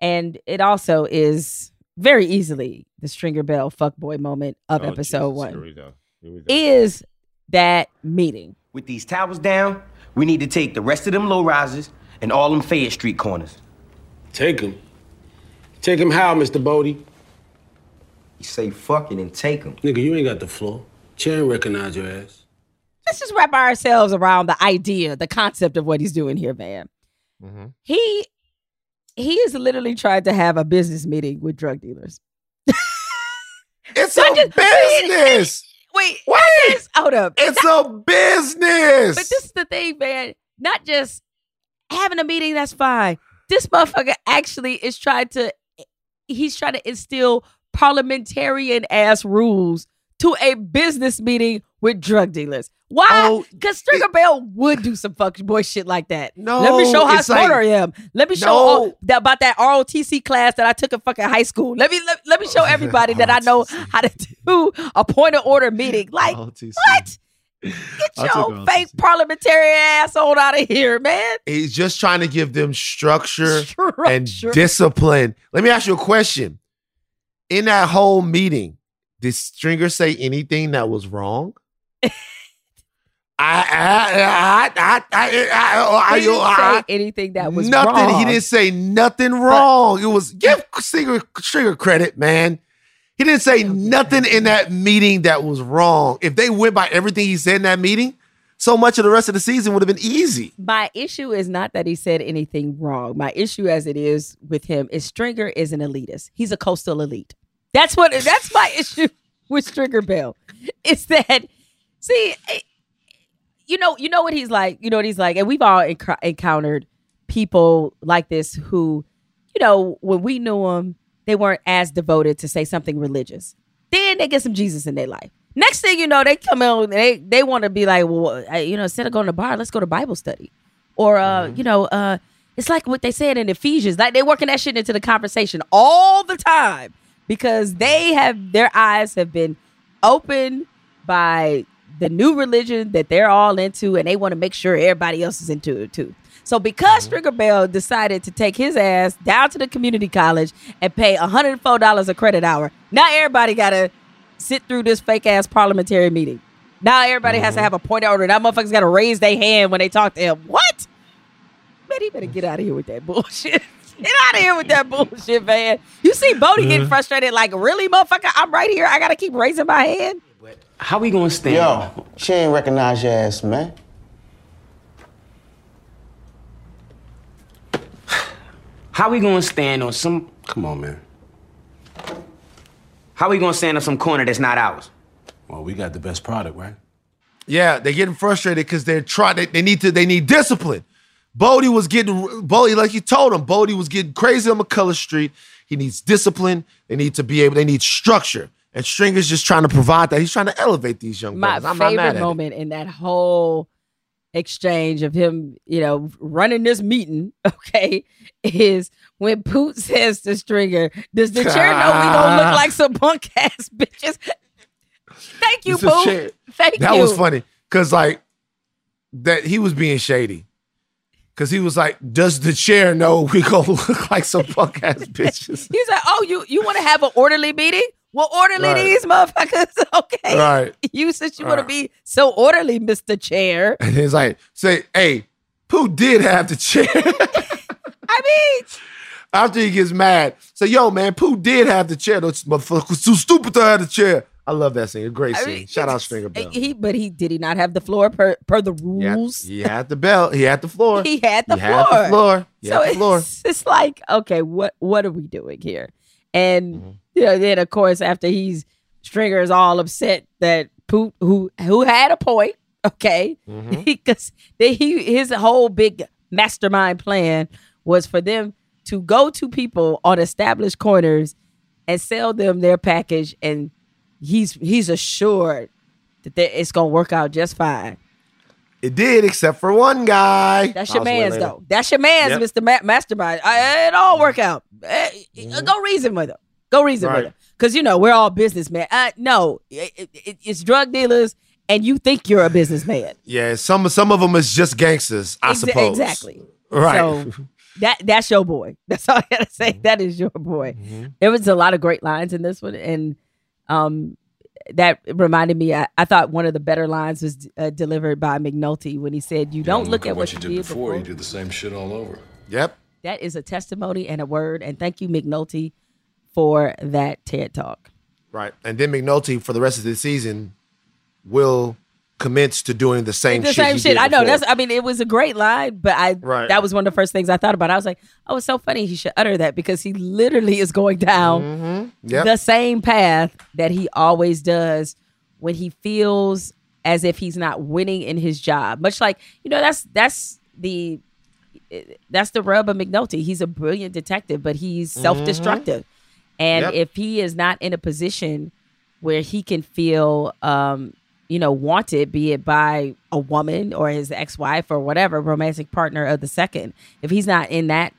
and it also is very easily the stringer bell fuck boy moment of Oh, episode Jesus, one here we go. Here we go. is that meeting With these towers down, we need to take the rest of them low rises and all them Fayette Street corners. Take them. Take them how, Mr. Bodie? You say fucking and take them. Nigga, you ain't got the floor. Sharon recognize your ass. let's just wrap ourselves around the idea, the concept of what he's doing here, man. Mm-hmm. He he is literally trying to have a business meeting with drug dealers. It's Not a just- business. Wait, Wait. hold up. It's a business. But this is the thing, man. Not just having a meeting, that's fine. This motherfucker actually is trying to he's trying to instill parliamentarian ass rules to a business meeting with drug dealers. Why? Oh, Because Stringer Bell would do some fucking boy shit like that. No, Let me show how it's smart like- I am. Let me show No. all, that, about that ROTC class that I took in fucking high school. Let me let, let me show everybody that I know how to do a point of order meeting. Like ROTC. what? Get I took her your fake parliamentary asshole out of here, man. He's just trying to give them structure, and discipline. Let me ask you a question. In that whole meeting, did Stringer say anything that was wrong? I, I, I, I, I, I, oh, I, He didn't I, say anything that was nothing. wrong. He didn't say nothing wrong. it was give Stringer, Stringer credit, man. He didn't say nothing in that meeting that was wrong. If they went by everything he said in that meeting, so much of the rest of the season would have been easy. My issue is not that he said anything wrong. My issue, as it is with him, is Stringer is an elitist. He's a coastal elite. That's what. That's my issue with Stringer Bell. It's that. See, eh, you know, you know what he's like. You know what he's like, and we've all enc- encountered people like this who, you know, when we knew them, they weren't as devoted to say something religious. Then they get some Jesus in their life. Next thing you know, they come out they they want to be like, well, you know, instead of going to bar, let's go to Bible study, or uh, you know, uh, it's like what they said in Ephesians, like they're working that shit into the conversation all the time because they have their eyes have been opened by the new religion that they're all into, and they want to make sure everybody else is into it too. So because mm-hmm. Stringer Bell decided to take his ass down to the community college and pay $104 a credit hour, now everybody gotta sit through this fake ass parliamentary meeting. Now everybody has to mm-hmm. have a point of order. That motherfuckers gotta raise their hand when they talk to him. What? Man, he better get out of here with that bullshit. Get out of here with that bullshit, man. You see Bodie getting frustrated, like, really, motherfucker? I'm right here. I gotta keep raising my hand. How we gonna stand? Yo, she ain't recognize your ass, man. How we gonna stand on some? Come on, man. How we gonna stand on some corner that's not ours? Well, we got the best product, right? Yeah, they're getting frustrated because they're trying. They, they need to. They need discipline. Bodie was getting Bodie, like you told him. Bodie was getting crazy on McCulloh Street. He needs discipline. They need to be able. They need structure. And Stringer's just trying to provide that. He's trying to elevate these young My brothers. Mad favorite moment in that whole exchange of him, you know, running this meeting, okay, is when Poot says to Stringer, "Does the chair know we don't look like some punk ass bitches?" Thank you, Poot. Thank that you. was funny because like that he was being shady. Cause he was like, "Does the chair know we gonna look like some punk ass bitches?" He's like, "Oh, you you want to have an orderly meeting? Well, orderly Right. these motherfuckers, okay? Right. You since you want to be so orderly, Mister Chair. And he's like, "Say, hey, Poot did have the chair." I mean, After he gets mad, say, "Yo, man, Poot did have the chair. Those motherfuckers too stupid to have the chair." I love that scene. A great I scene. mean, Shout out Stringer Bell. he but he did he not have the floor per per the He had, rules? he had the bell. He had the floor. He had the He floor. had the floor. He so had the floor. It's, it's like, okay, what what are we doing here? And Mm-hmm. you know, then of course after he's Stringer is all upset that Poot who who had a point, okay, Mm-hmm. because he his whole big mastermind plan was for them to go to people on established corners and sell them their package, and he's he's assured that they- it's gonna work out just fine. It did, except for one guy. That's your man's later. though. That's your man's, Yep. Mr. Ma- Mastermind. I, it all work out. Eh, eh, Go reason with him. Go reason with him. Because you know we're all businessmen. Uh, no, it, it- it- it's drug dealers, and you think you're a businessman. Yeah, some some of them is just gangsters. I Exa- suppose. Exactly. Right. So that that's your boy. That's all I gotta say. Mm-hmm. That is your boy. There was a lot of great lines in this one, and um, that reminded me. I, I thought one of the better lines was uh, delivered by McNulty when he said, "You don't look, at what, you did before. You do the same shit all over. Yep. That is a testimony and a word. And thank you, McNulty, for that TED talk. Right. And then McNulty for the rest of the season will commence to doing the same shit. the shit. same shit. I know. That's. I mean, it was a great line, but I. Right. That was one of the first things I thought about. I was like, oh, it's so funny. He should utter that because he literally is going down Mm-hmm. Yep. the same path that he always does when he feels as if he's not winning in his job. Much like you know, that's that's the that's the rub of McNulty. He's a brilliant detective, but he's self-destructive. And Yep. if he is not in a position where he can feel um, you know, wanted, be it by a woman or his ex-wife or whatever, romantic partner of the second, if he's not in that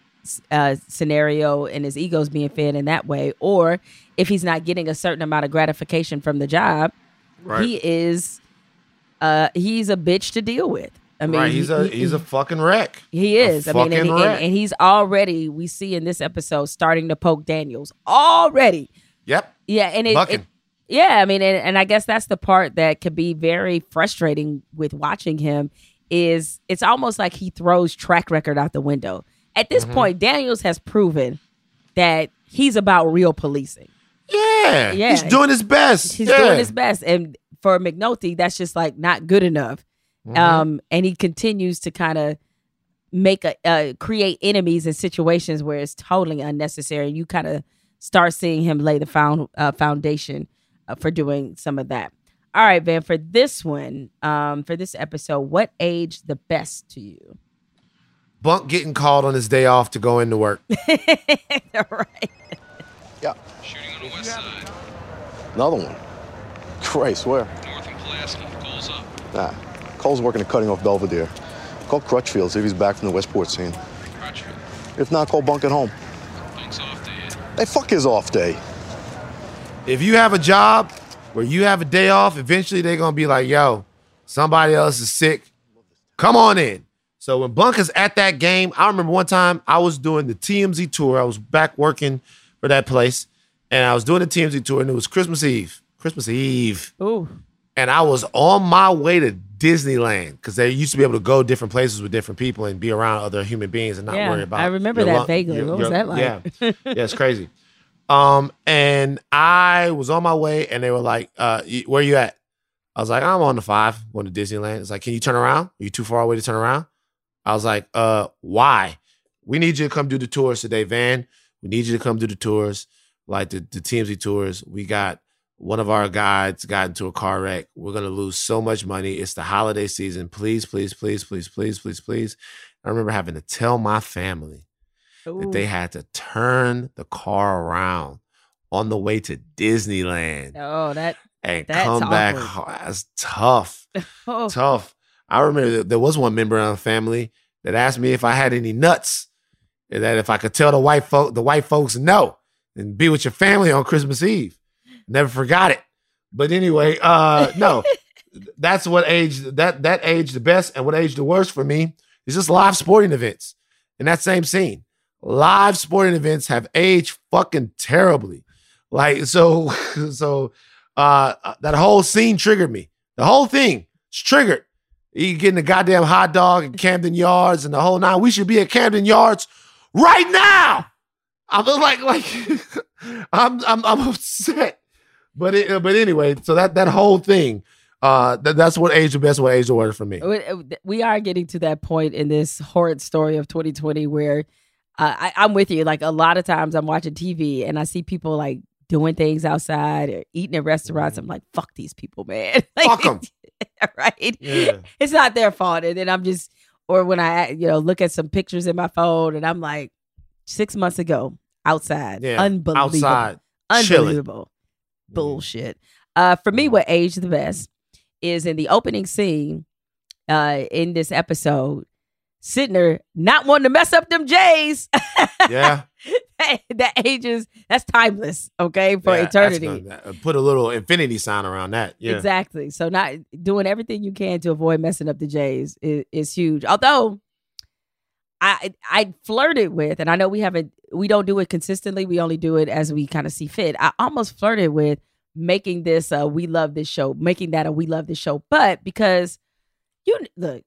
uh, scenario and his ego's being fed in that way, or if he's not getting a certain amount of gratification from the job, Right. he is uh, he's a bitch to deal with. I mean, right, he's he- a he- he's a fucking wreck. He is. I mean, and, and- and he's already. We see in this episode starting to poke Daniels already. Yep. Yeah, and it, it- yeah, I mean, and, and I guess that's the part that could be very frustrating with watching him. Is it's almost like he throws track record out the window. At this Mhm. point, Daniels has proven that he's about real policing. Yeah, Yeah. he's doing his best. He's Yeah. doing his best, and for McNulty, that's just like not good enough. Mhm. Um, and he continues to kind of make a uh, create enemies in situations where it's totally unnecessary. You kind of start seeing him lay the found uh, foundation for doing some of that. All right, Van. For this one, um, for this episode, what age the best to you? Bunk getting called on his day off to go into work. right. Yeah. Shooting on the west side. Another one. Christ, where? North and Pulaski. Goals up. Nah. Cole's working at cutting off Belvedere. Call Crutchfield, see if he's back from the Westport scene. Crutchfield. If not, call Bunk at home. Bunk's off day. Hey, fuck his off day. If you have a job where you have a day off, eventually they're gonna be like, "Yo, somebody else is sick. Come on in." So when Bunk is at that game, I remember one time I was doing the TMZ tour. I was back working for that place, and I was doing the TMZ tour, and it was Christmas Eve. Christmas Eve. Ooh. And I was on my way to Disneyland because they used to be able to go different places with different people and be around other human beings and not Yeah, worry about. It. I remember your that lung- vaguely. What was that like? Yeah, yeah, it's crazy. Um, and I was on my way, and they were like, uh, "Where you at?" I was like, "I'm on the five, going to Disneyland." It's like, "Can you turn around? Are you too far away to turn around?" I was like, "Uh, why? We need you to come do the tours today, Van. We need you to come do the tours, like the the TMZ tours. We got." One of our guides got into a car wreck. We're gonna lose so much money. It's the holiday season. Please, please, please, please, please, please, please. I remember having to tell my family that they had to turn the car around on the way to Disneyland Oh, that and that's come back. ho- That's tough. Oh. Tough. I remember there was one member of the family that asked me if I had any nuts, and that if I could tell the white folk, the white folks no, and be with your family on Christmas Eve. Never forgot it. But anyway, uh, no, that's what age that that age the best, and what age the worst for me is just live sporting events in that same scene. Live sporting events have aged fucking terribly. Like so, so uh that whole scene triggered me. The whole thing is triggered. You getting a goddamn hot dog at Camden Yards and the whole nine. We should be at Camden Yards right now. I'm like like I'm I'm I'm upset. But it, but anyway, so that that whole thing, uh, that, that's what age the best, what age the worst for me. Uh, we are getting to that point in this horrid story of 2020 where uh, I, I'm with you. Like a lot of times I'm watching TV and I see people like doing things outside or eating at restaurants. I'm like, fuck these people, man. Like, Fuck 'em. right? Yeah. It's not their fault. And then I'm just, or when I, you know, look at some pictures in my phone and I'm like, six months ago, outside. Yeah, Unbelievable. outside, chilling. Unbelievable. Bullshit. Uh, for me, what aged the best is in the opening scene uh, in this episode, Sydnor not wanting to mess up them J's. Yeah. that ages, that's timeless, okay, for Yeah, eternity. gonna- uh, put a little infinity sign around that. Yeah. Exactly. So not doing everything you can to avoid messing up the Jays is, is huge. Although I I flirted with, and I know we haven't we don't do it consistently. We only do it as we kind of see fit. I almost flirted with making this a we love this show, making that a we love this show. But because you look,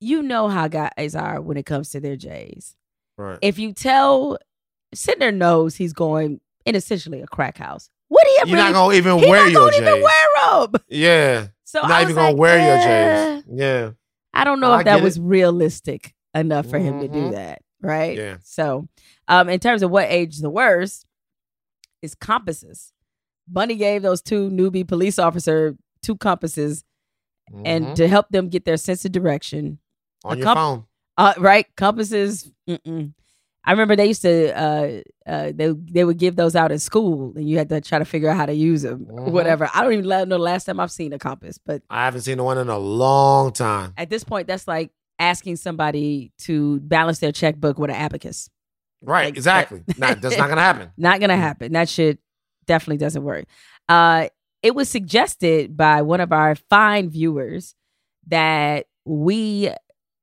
you know how guys are when it comes to their Jays. Right. If you tell Sydnor knows he's going in essentially a crack house. What he have You're really, not gonna even wear not your gonna even J's. wear 'em. Yeah. So You're not even gonna like, wear your eh. J's. Yeah. I don't know I if that was it. realistic enough for him to do Mhm. that, right? Yeah. So, um, in terms of what age the worst is compasses. Bunny gave those two newbie police officer two compasses, Mhm. and to help them get their sense of direction on a your comp- phone. uh, right? Compasses. Mm-mm. I remember they used to uh, uh, they they would give those out in school, and you had to try to figure out how to use them, Mhm. whatever. I don't even know the last time I've seen a compass, but I haven't seen one in a long time. at this point, that's like asking somebody to balance their checkbook with an abacus. Right. Like, exactly. Not, that's not gonna happen. Not gonna happen. That shit definitely doesn't work. Uh, it was suggested by one of our fine viewers that we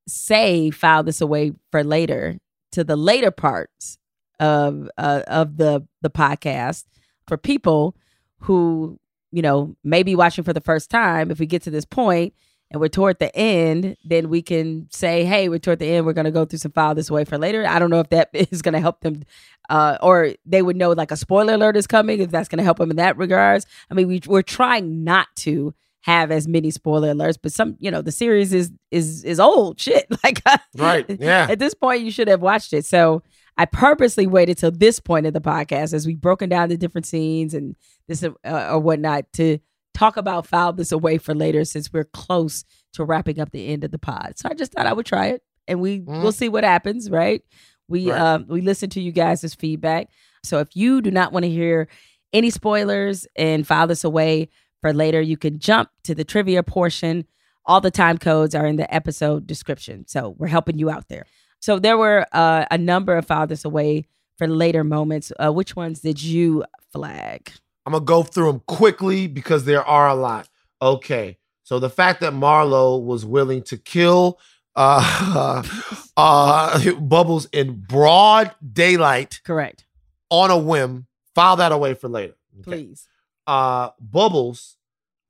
say file this away for later to the later parts of uh, of the the podcast for people who you know may be watching for the first time. If we get to this point and we're toward the end then we can say hey we're toward the end. We're going to go through some file this away for later. I don't know if that is going to help them uh, or they would know like a spoiler alert is coming if that's going to help them in that regards. I mean we, we're trying not to have as many spoiler alerts but some you know the series is is is old. Shit. Like Right, yeah. at this point you should have watched it. So i purposely waited till this point of the podcast as we've broken down the different scenes and this uh, or whatnot to talk about file this away for later since we're close to wrapping up the end of the pod. So i just thought i would try it and we we'll see what happens right? We Right. um we listen to you guys' as feedback. So if you do not want to hear any spoilers and file this away for later, you can jump to the trivia portion. All the time codes are in the episode description. So we're helping you out there. So there were uh, a number of file this away for later moments. Uh, which ones did you flag? I'm gonna go through them quickly because there are a lot. Okay, so the fact that Marlo was willing to kill uh, uh, Bubbles in broad daylight, correct, on a whim, file that away for later. Please. Uh, Bubbles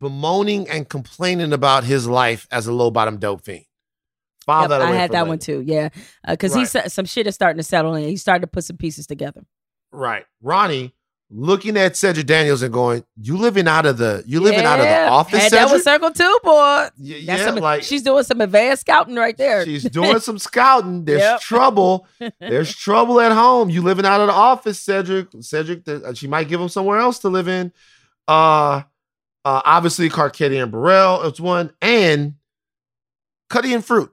bemoaning and complaining about his life as a low bottom dope fiend. Yep, I had that later. one too. Yeah, because he's some shit is starting to settle in. He started to put some pieces together. Right, Ronnie looking at Cedric Daniels and going, "You living out of the you living out of the office, Had that Cedric?" with Circle Two, boy. yeah, That's some, like- she's doing some advanced scouting right there. She's doing some scouting. There's Yep. trouble. There's trouble at home. You living out of the office, Cedric. Cedric, uh, she might give him somewhere else to live in. Uh, uh obviously Carcetti and Burrell is one, and Cutty and Fruit.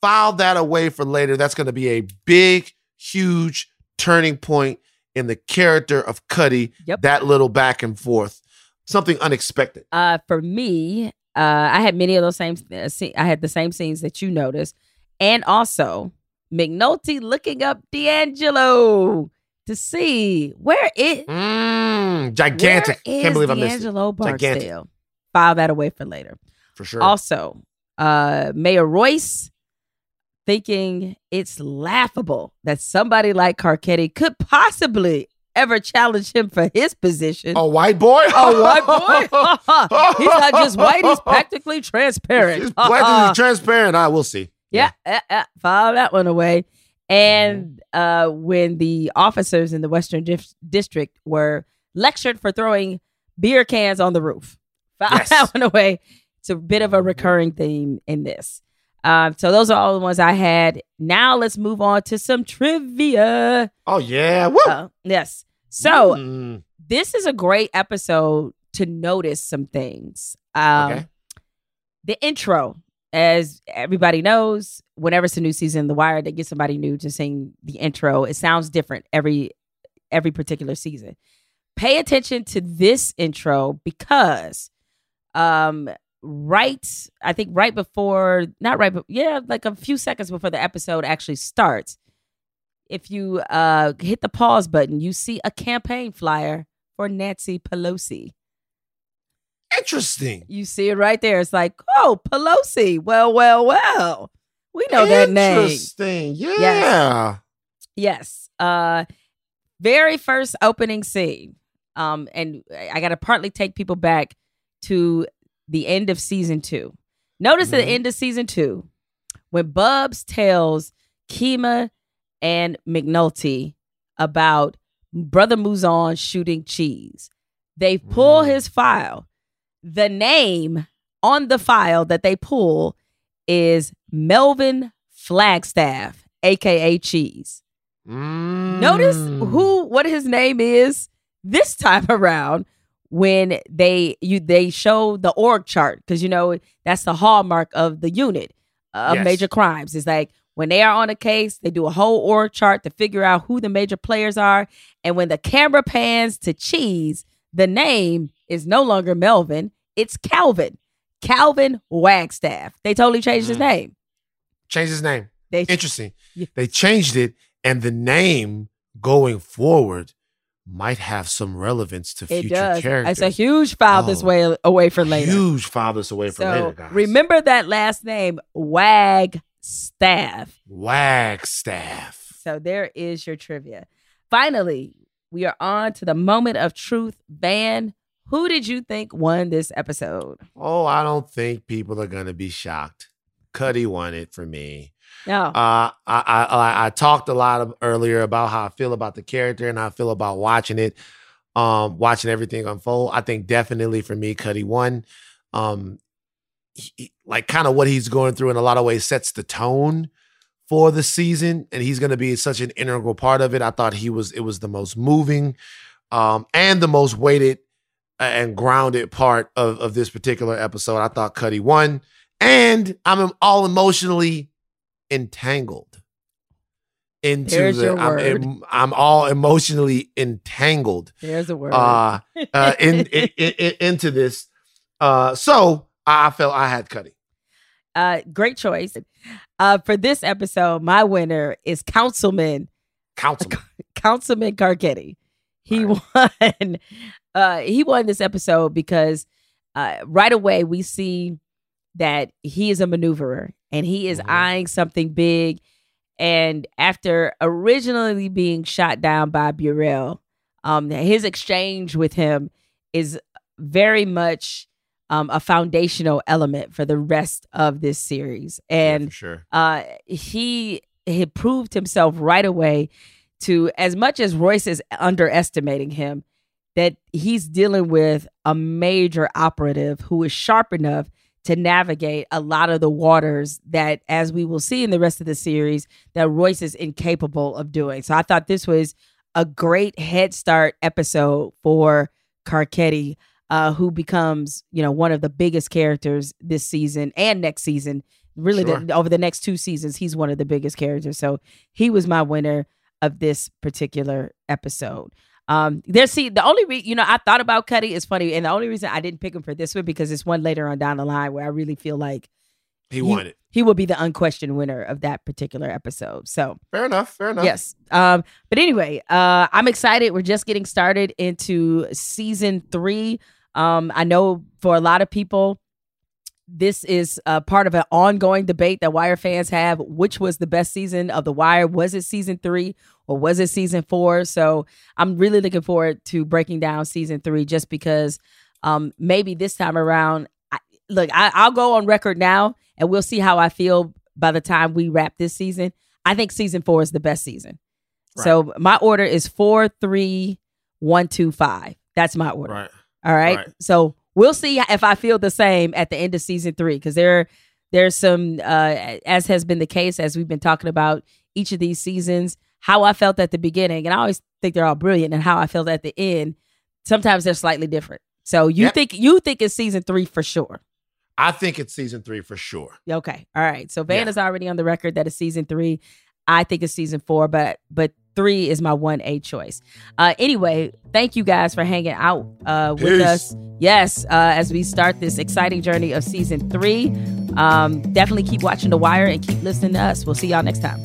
File that away for later. That's going to be a big, huge turning point in the character of Cutty. Yep. That little back and forth, something unexpected. Uh, for me, uh, I had many of those same. Uh, I had the same scenes that you noticed, and also McNulty looking up D'Angelo to see where it Mm, gigantic. Where is Can't believe I missed it. D'Angelo Gigantic. Barksdale. File that away for later. For sure. Also, uh, Mayor Royce thinking it's laughable that somebody like Carcetti could possibly ever challenge him for his position. A white boy? A white boy? he's not just white, he's practically transparent. He's practically transparent. I will see. Yeah, uh, uh, file that one away. And uh, when the officers in the Western Dif- District were lectured for throwing beer cans on the roof, Yes. that one away. It's a bit of a recurring theme in this. Um, so those are all the ones I had. Now let's move on to some trivia. Oh yeah! Uh, yes. So Mm. this is a great episode to notice some things. Um, Okay. The intro, as everybody knows, whenever it's a new season, The Wire, they get somebody new to sing the intro. It sounds different every every particular season. Pay attention to this intro because, um, right, I think right before, not right, but yeah, like a few seconds before the episode actually starts, if you uh hit the pause button, you see a campaign flyer for Nancy Pelosi. Interesting. You see it right there. It's like, oh, Pelosi. Well, well, well. We know that name. Interesting. Yeah. Yes. Yes. Uh very first opening scene. Um, and I gotta partly take people back to the end of season two. Notice at the Mhm. end of season two, when Bubs tells Kima and McNulty about Brother Mouzone shooting cheese, they pull his file. The name on the file that they pull is Melvin Flagstaff, aka Cheese. Notice Mm. who what his name is this time around when they you they show the org chart because you know that's the hallmark of the unit of Yes. major crimes. Is like when they are on a case, they do a whole org chart to figure out who the major players are, and when the camera pans to Cheese, the name is no longer Melvin, it's Calvin. Calvin Wagstaff. They totally changed his Mm. name. Changed his name. They Interesting. They changed it, and the name going forward might have some relevance to It future does. characters. It's a huge file this Oh, way away for later. Huge file this away from so later, guys. remember that last name, Wagstaff. Wagstaff. So there is your trivia. Finally, we are on to the moment of truth. Van, who did you think won this episode? Oh, I don't think people are gonna be shocked. Cutty won it for me. No. Uh, I, I I talked a lot of, earlier about how I feel about the character and how I feel about watching it, um, watching everything unfold. I think definitely for me, Cutty won. Um, he- like kind of what he's going through in a lot of ways sets the tone for the season, and he's going to be such an integral part of it. I thought he was. It was the most moving, um, and the most weighted and grounded part of of this particular episode. I thought Cutty won, and I'm all emotionally entangled into There's the. your I'm, word. em- I'm all emotionally entangled There's a word. uh, uh in, in, in- into this. Uh, so I felt I had Cutty. Uh, great choice. Uh, for this episode, my winner is Councilman Councilman. Councilman Carcetti. He won. Uh, he won this episode because uh, right away we see that he is a maneuverer and he is eyeing something big. And after originally being shot down by Burrell, um, his exchange with him is very much um, a foundational element for the rest of this series. And sure. uh, he had proved himself right away to as much as Royce is underestimating him, that he's dealing with a major operative who is sharp enough to navigate a lot of the waters that, as we will see in the rest of the series, that Royce is incapable of doing. So I thought this was a great head start episode for Carcetti, uh, who becomes, you know, one of the biggest characters this season and next season. Really, Sure. the, over the next two seasons, he's one of the biggest characters. So he was my winner of this particular episode. Um, there, see, the only re- you know, I thought about Cutty is funny, and the only reason I didn't pick him for this one because it's one later on down the line where I really feel like He won it. He will be the unquestioned winner of that particular episode. So Fair enough. Fair enough. Yes. Um, but anyway, uh, I'm excited. We're just getting started into season three. Um, I know for a lot of people, this is uh, part of an ongoing debate that Wire fans have. Which was the best season of The Wire? Was it season three or was it season four? So I'm really looking forward to breaking down season three just because um, maybe this time around, I, look, I, I'll go on record now and we'll see how I feel by the time we wrap this season. I think season four is the best season. So my order is four, three, one, two, five. That's my order. Right. All right. Right. So we'll see if I feel the same at the end of season three because there, there's some, uh, as has been the case as we've been talking about each of these seasons, how I felt at the beginning, and I always think they're all brilliant, and how I felt at the end. Sometimes they're slightly different. So you Yep. think you think it's season three for sure. I think it's season three for sure. Okay. All right. So Van Yeah. is already on the record that it's season three. I think it's season four, but but three is my one A choice. Uh anyway, thank you guys for hanging out uh with Peace. us. Yes, uh as we start this exciting journey of season three. Um definitely keep watching The Wire and keep listening to us. We'll see y'all next time.